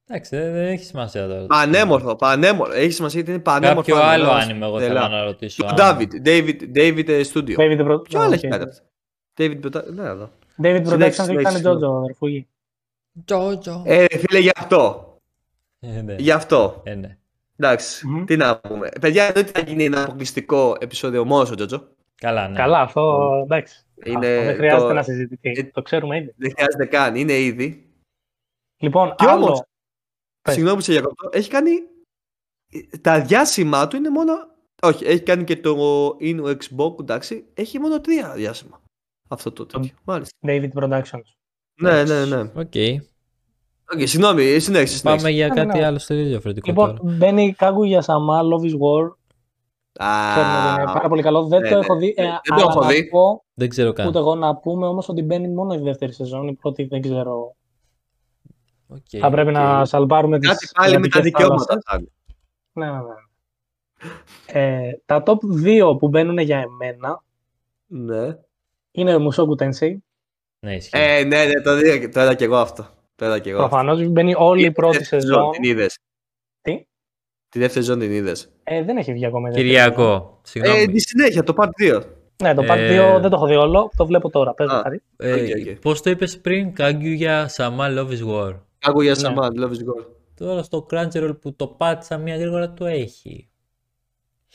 Εντάξει, δεν, δεν έχει σημασία τώρα. Πανέμορφο, πανέμορφο. Έχει σημασία γιατί είναι πανέμορφο. Κάποιο άνιμε, άλλο δηλαδή. άνιμε εγώ Τρελά. θέλω να ρωτήσω. Το αν- David, David, David ε, Studio. David, Pro... Ποιο άλλο okay. έχει κάνει αυτό; David Prota- Ναι, εδώ. David Συνέχισε, Productions έχει συνέχισε, κάνει συνέχισε. Jojo, αδερφούγη; Τζότζο. Ε, φίλε, γι' αυτό. Ε, ναι. Γι' αυτό. Ε, ναι. Εντάξει, Μμμ. τι να πούμε. Παιδιά, εννοείται θα γίνει ένα αποκλειστικό επεισόδιο μόνο ο Τζότζο. Καλά, ναι. Καλά, αυτό εντάξει. Είναι Αυτό δεν χρειάζεται το- να συζητηθεί. Ε, Το ξέρουμε ήδη. Δεν χρειάζεται καν, είναι ήδη. Λοιπόν, Κι άλλο. όμως, Πες. Συγγνώμη που σε διακόπτω. Έχει κάνει. Τα διάσημά του είναι μόνο. Όχι, έχει κάνει και το Inu Xbox, εντάξει. Έχει μόνο τρία διάσημα. Αυτό το τέτοιο. Μάλιστα. David Productions. Ναι, ναι, ναι. Οκ. Οκ, συγγνώμη, συνέχισε. Πάμε συνέχισε. για Ναι, κάτι ναι. άλλο τελείως διαφορετικό Λοιπόν, τώρα. μπαίνει Kaguya Sama, Love is War. Ξέρουμε ότι είναι Α, πάρα πολύ καλό. Δεν ναι, το ναι. έχω δει. Ε, Ε, δεν το αλλά έχω να δει. πω, Δεν ξέρω καν. ούτε εγώ να πούμε όμως ότι μπαίνει μόνο η δεύτερη σεζόν. Η πρώτη δεν ξέρω. Οκ. Θα πρέπει να σαλπάρουμε τις Κάτι πάλι με τα κρατικές δικαιώματα. θάλασσες. θα είναι. Ναι, ναι, ναι. Ε, τα top 2 που μπαίνουν για εμένα Ναι. είναι ο Mushoku Tensei. Ναι, ισχύει. Ε, ναι, ναι, το είδα, το είδα και εγώ αυτό. Το είδα και εγώ. αυτό. Προφανώς μπαίνει όλη η Τη πρώτη δεύτερη σεζόν. Την είδες. Τι; Τη δεύτερη σεζόν την είδες; Ε, δεν έχει βγει ακόμα. η δεύτερη σεζόν. Κυριάκο. Ε, Συγγνώμη. τη συνέχεια, το part 2. Ναι, το part Ε, 2 δεν το έχω δει όλο. Το βλέπω τώρα. Πες μου, Α. Χάρη. Ε, οκ, οκ. Πώς το είπες πριν, Kaguya Sama Love is War. Kaguya Ναι. Sama, Love is War. Τώρα στο Crunchyroll που το πάτησα μία γρήγορα το έχει.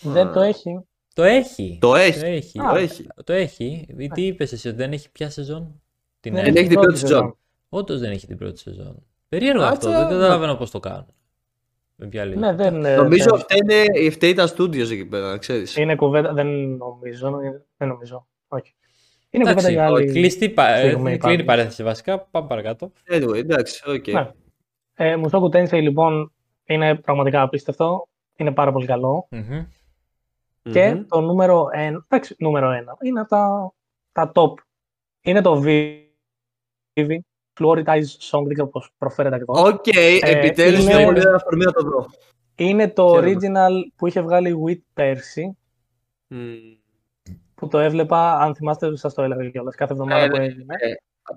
Δεν το έχει. Το έχει. Το έχει. Το έχει. Το έχει. Το έχει. Ε, Τι είπες εσύ, ότι δεν έχει πια σεζόν; Την Δεν Δεν έχει. έχει την πρώτη σεζόν. Όντως δεν έχει την πρώτη σεζόν. Περίεργο Άτσα, αυτό, δεν ναι. καταλαβαίνω πώς το κάνουν. Με ποια λίγα. Ναι, δεν. ε, Νομίζω δεν- αυτά είναι η φταίει τα studios εκεί πέρα, να ξέρεις. Είναι κουβέντα. Δεν νομίζω. Δεν νομίζω. Όχι. Είναι κουβέντα Εντάξει, για άλλη. κλειστή πα- ε, στιγμή κλείνει η πάντως. παρέθεση βασικά. Πάμε παρακάτω. Anyway, εντάξει, οκ. Ναι. Ε, Mushoku Tensei λοιπόν είναι πραγματικά απίστευτο. Είναι πάρα πολύ καλό. Μμμ. Και Μμμ. το νούμερο 1, εντάξει, νούμερο 1, είναι από τα, τα top. Είναι το Vivy, Fluorite Eye's Song, δεν ξέρω πώς προφέρεται ακριβώς. Οκ, επιτέλους είναι- είναι πολύ ένα αφορμή να το δω. Είναι το Χαίρομαι. original που είχε βγάλει η Wit πέρσι, Μμμ. που το έβλεπα, αν θυμάστε, σας το έλεγα κιόλας, κάθε εβδομάδα Ε, που ναι, έγινε.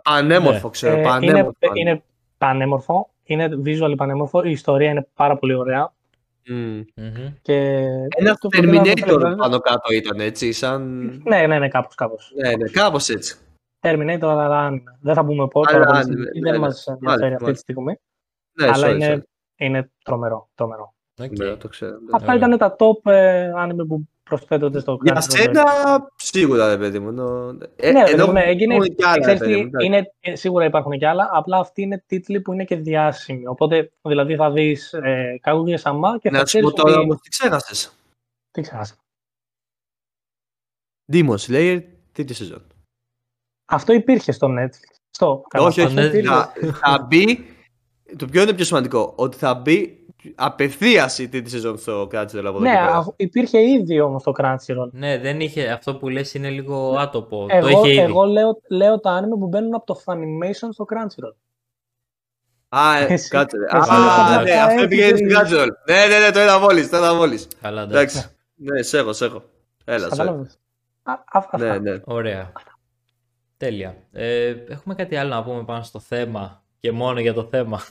Πανέμορφο, Ναι. ξέρω, Ε, πανέμορφο. είναι, είναι πανέμορφο, είναι visual πανέμορφο, η ιστορία είναι πάρα πολύ ωραία. Μμμ. Μμμ. Και Ένα το προτείνω να το Terminator βλέπετε. πάνω κάτω ήταν έτσι, σαν... Ναι, ναι, ναι, κάπως, κάπως. Ναι, ναι, κάπως έτσι. Terminator, αλλά anime. Δεν θα πούμε πότε, Αλλά αλλά anime, ναι, δεν ναι. μας ενδιαφέρει Μάλιστα, αυτή τη στιγμή. Ναι, αλλά sorry, είναι, sorry. είναι τρομερό, τρομερό. Οκέι. Ναι, το ξέρω. Αυτά Ωραία. ήταν τα top ε, anime που προσθέτονται στο Για Crunchyroll. σένα, σίγουρα, ρε παιδί μου. νο- Ε, Ναι, ρε ενώ παιδί μου, ναι, έγινε- υπάρχουν κι άλλα, Ξέρεις ρε παιδί τι, μου, εντάξει. είναι, ε, σίγουρα υπάρχουν και άλλα, απλά αυτοί είναι τίτλοι που είναι και διάσημοι. Οπότε, δηλαδή θα δεις ε, Kaguya Sama και θα Να σου ξέρεις πω τώρα ότι... όμως τι ξέχασες; Τι ξέχασα. Demon Slayer, τρίτη σεζόν. Αυτό υπήρχε στο Netflix. Στο Όχι, αυτό όχι. υπήρχε. Θα, θα μπει. Το πιο είναι πιο σημαντικό. Ότι θα μπει απευθείας η τρίτη σεζόν στο Crunchyroll από εδώ Ναι, και πέρα. αφ- υπήρχε ήδη όμως το Crunchyroll. Ναι, δεν είχε. Αυτό που λες είναι λίγο άτοπο. το Εγώ, είχε ήδη. εγώ λέω, λέω τα anime που μπαίνουν από το Funimation στο Crunchyroll. Α, ε, Εσύ- κάτσε. ρε. εσύ Α, θα ναι, τα αυτό έχεις πήγαινε στην δει. Crunchyroll. Ναι, ναι, ναι, το είδα μόλις, το είδα μόλις. Καλά, εντάξει. Εντάξει. Ναι, σε έχω, σε έχω. Έλα, σε έχω. Κατάλαβες. Α, α, αυτά. Ναι, ναι. Ωραία. Τέλεια. Ε, έχουμε κάτι άλλο να πούμε πάνω στο θέμα και μόνο για το θέμα;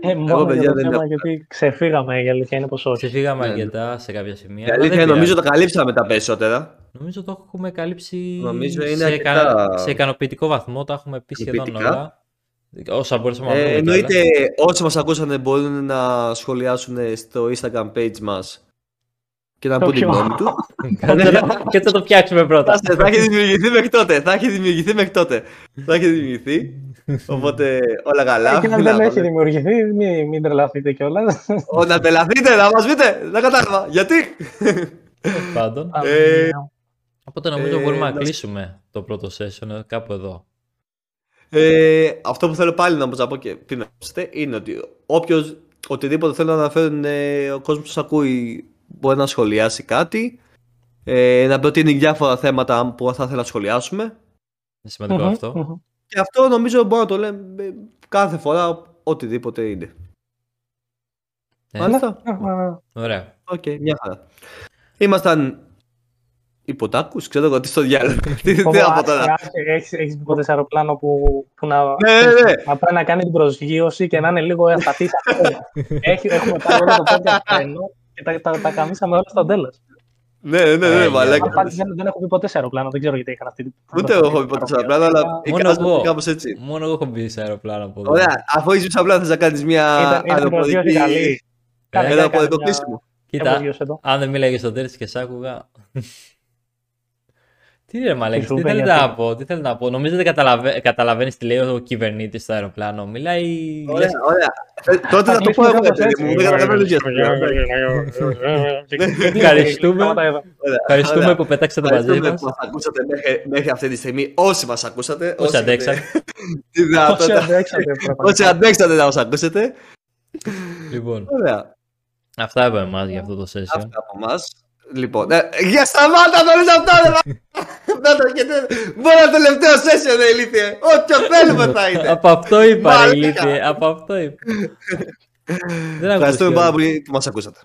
Ε, μόνο παιδιά, για το δεν θέμα, έχω. γιατί ξεφύγαμε η αλήθεια είναι πως όχι. Ξεφύγαμε Ναι, ναι. αρκετά σε κάποια σημεία. Η αλλά αλήθεια δεν είναι, νομίζω πειράζει. τα καλύψαμε τα περισσότερα. Νομίζω το έχουμε καλύψει Νομίζω είναι σε, αρκετά σε ικανοποιητικό βαθμό. Τα έχουμε πει σχεδόν ικανοποιητικά. όλα. Όσα μπορούσαμε να Ε, πούμε. εννοείται όσοι μας ακούσανε μπορούν να σχολιάσουν στο Instagram page μας και να Το πούν την ποιο; γνώμη του. και θα το φτιάξουμε πρώτα. Θα θα έχει δημιουργηθεί μέχρι τότε. Θα έχει δημιουργηθεί μέχρι τότε. Θα έχει δημιουργηθεί. Οπότε όλα καλά. Και αν Μην δεν να έχει πάμε. δημιουργηθεί, μην, μην τρελαθείτε κιόλας. Ω, Να τρελαθείτε, να μας πείτε. Δεν κατάλαβα. Γιατί; Τέλος πάντων. Ε, Οπότε νομίζω ε, μπορούμε να να- κλείσουμε το πρώτο session ε, κάπου εδώ. Ε, αυτό που θέλω πάλι να πω και πριν να πείτε είναι ότι όποιος οτιδήποτε θέλω να αναφέρουν ε, ο κόσμος που σας ακούει μπορεί να σχολιάσει κάτι ε, να προτείνει διάφορα θέματα που θα ήθελα να σχολιάσουμε Είναι σημαντικό αυτό. Και αυτό νομίζω μπορώ να το λέμε ε, κάθε φορά οτιδήποτε είναι. Ε, Μάλιστα. Α, α, α. Ωραία. Οκ, μια χαρά. Ήμασταν υποτάκους, ξέρω εγώ τι στο διάλογο. τι τι Πω, από πω, τώρα. άσε, Έχεις, έχεις δει ποτέ σε αεροπλάνο που, που να, Ναι, ναι, ναι. να πάει να κάνει την προσγείωση και να είναι λίγο εσταθής ακόμα. Έχει, έχουμε πάρει όλο το podcast τρένο και τα, τα, τα καμίσαμε όλα στο τέλος. Ναι, ναι, ναι, ναι, Ε, μαλάκα. Αν πάλι δεν, δεν έχω πει ποτέ σε αεροπλάνο, δεν ξέρω γιατί έκανα αυτή την. Ούτε εγώ έχω πει ποτέ σε αεροπλάνο, αλλά η Μόνο κατάσταση εγώ. είναι κάπως έτσι. Μόνο εγώ έχω μπει σε αεροπλάνο από εδώ. Ωραία, αφού είσαι σε απλά θες να κάνεις μια Ήταν, ήταν προσγείωση καλή. αεροπορική... Κάνε- Ε, Ένα κάνε αποδεκτό μια κλείσιμο. Κοίτα, προσγείωση εδώ. αν δεν μίλαγε στο τέλος και σ' άκουγα. Τι ρε μαλάκες, Τι σου τι είπε, θέλετε γιατί; να πω, τι θέλετε να πω. Νομίζω δεν καταλαβα... καταλαβαίνεις τι λέει ο κυβερνήτης στο αεροπλάνο. Μιλάει... Ωραία, ωραία. Ε, Τότε θα το πω εγώ, ρε παιδί μου. Δεν καταλαβαίνω τι Ευχαριστούμε. Σταματά εδώ. Ευχαριστούμε Ωραία. που πετάξατε μαζί Ευχαριστούμε μας. που μας ακούσατε μέχρι, μέχρι αυτή τη στιγμή. Όσοι μας ακούσατε. Όσοι έχετε αντέξατε. Τη Όσοι δυνατότητα. αντέξατε, πραγματικά. Όσοι αντέξατε να μας ακούσετε. Λοιπόν, Ωραία. αυτά από εμάς για αυτό το session. Αυτά από εμάς. Λοιπόν, ε, για σταμάτα νωρίς αυτό, ρε μα- Να το έχετε. Μπορεί να τελευταίο session, ρε ηλίθιε. Ό,τι θέλουμε θα είναι. Από αυτό είπα, ρε Μαλάκα. ηλίθιε. Από αυτό είπα. Δεν Ευχαριστούμε ακούστηκε. πάρα πολύ που μας ακούσατε.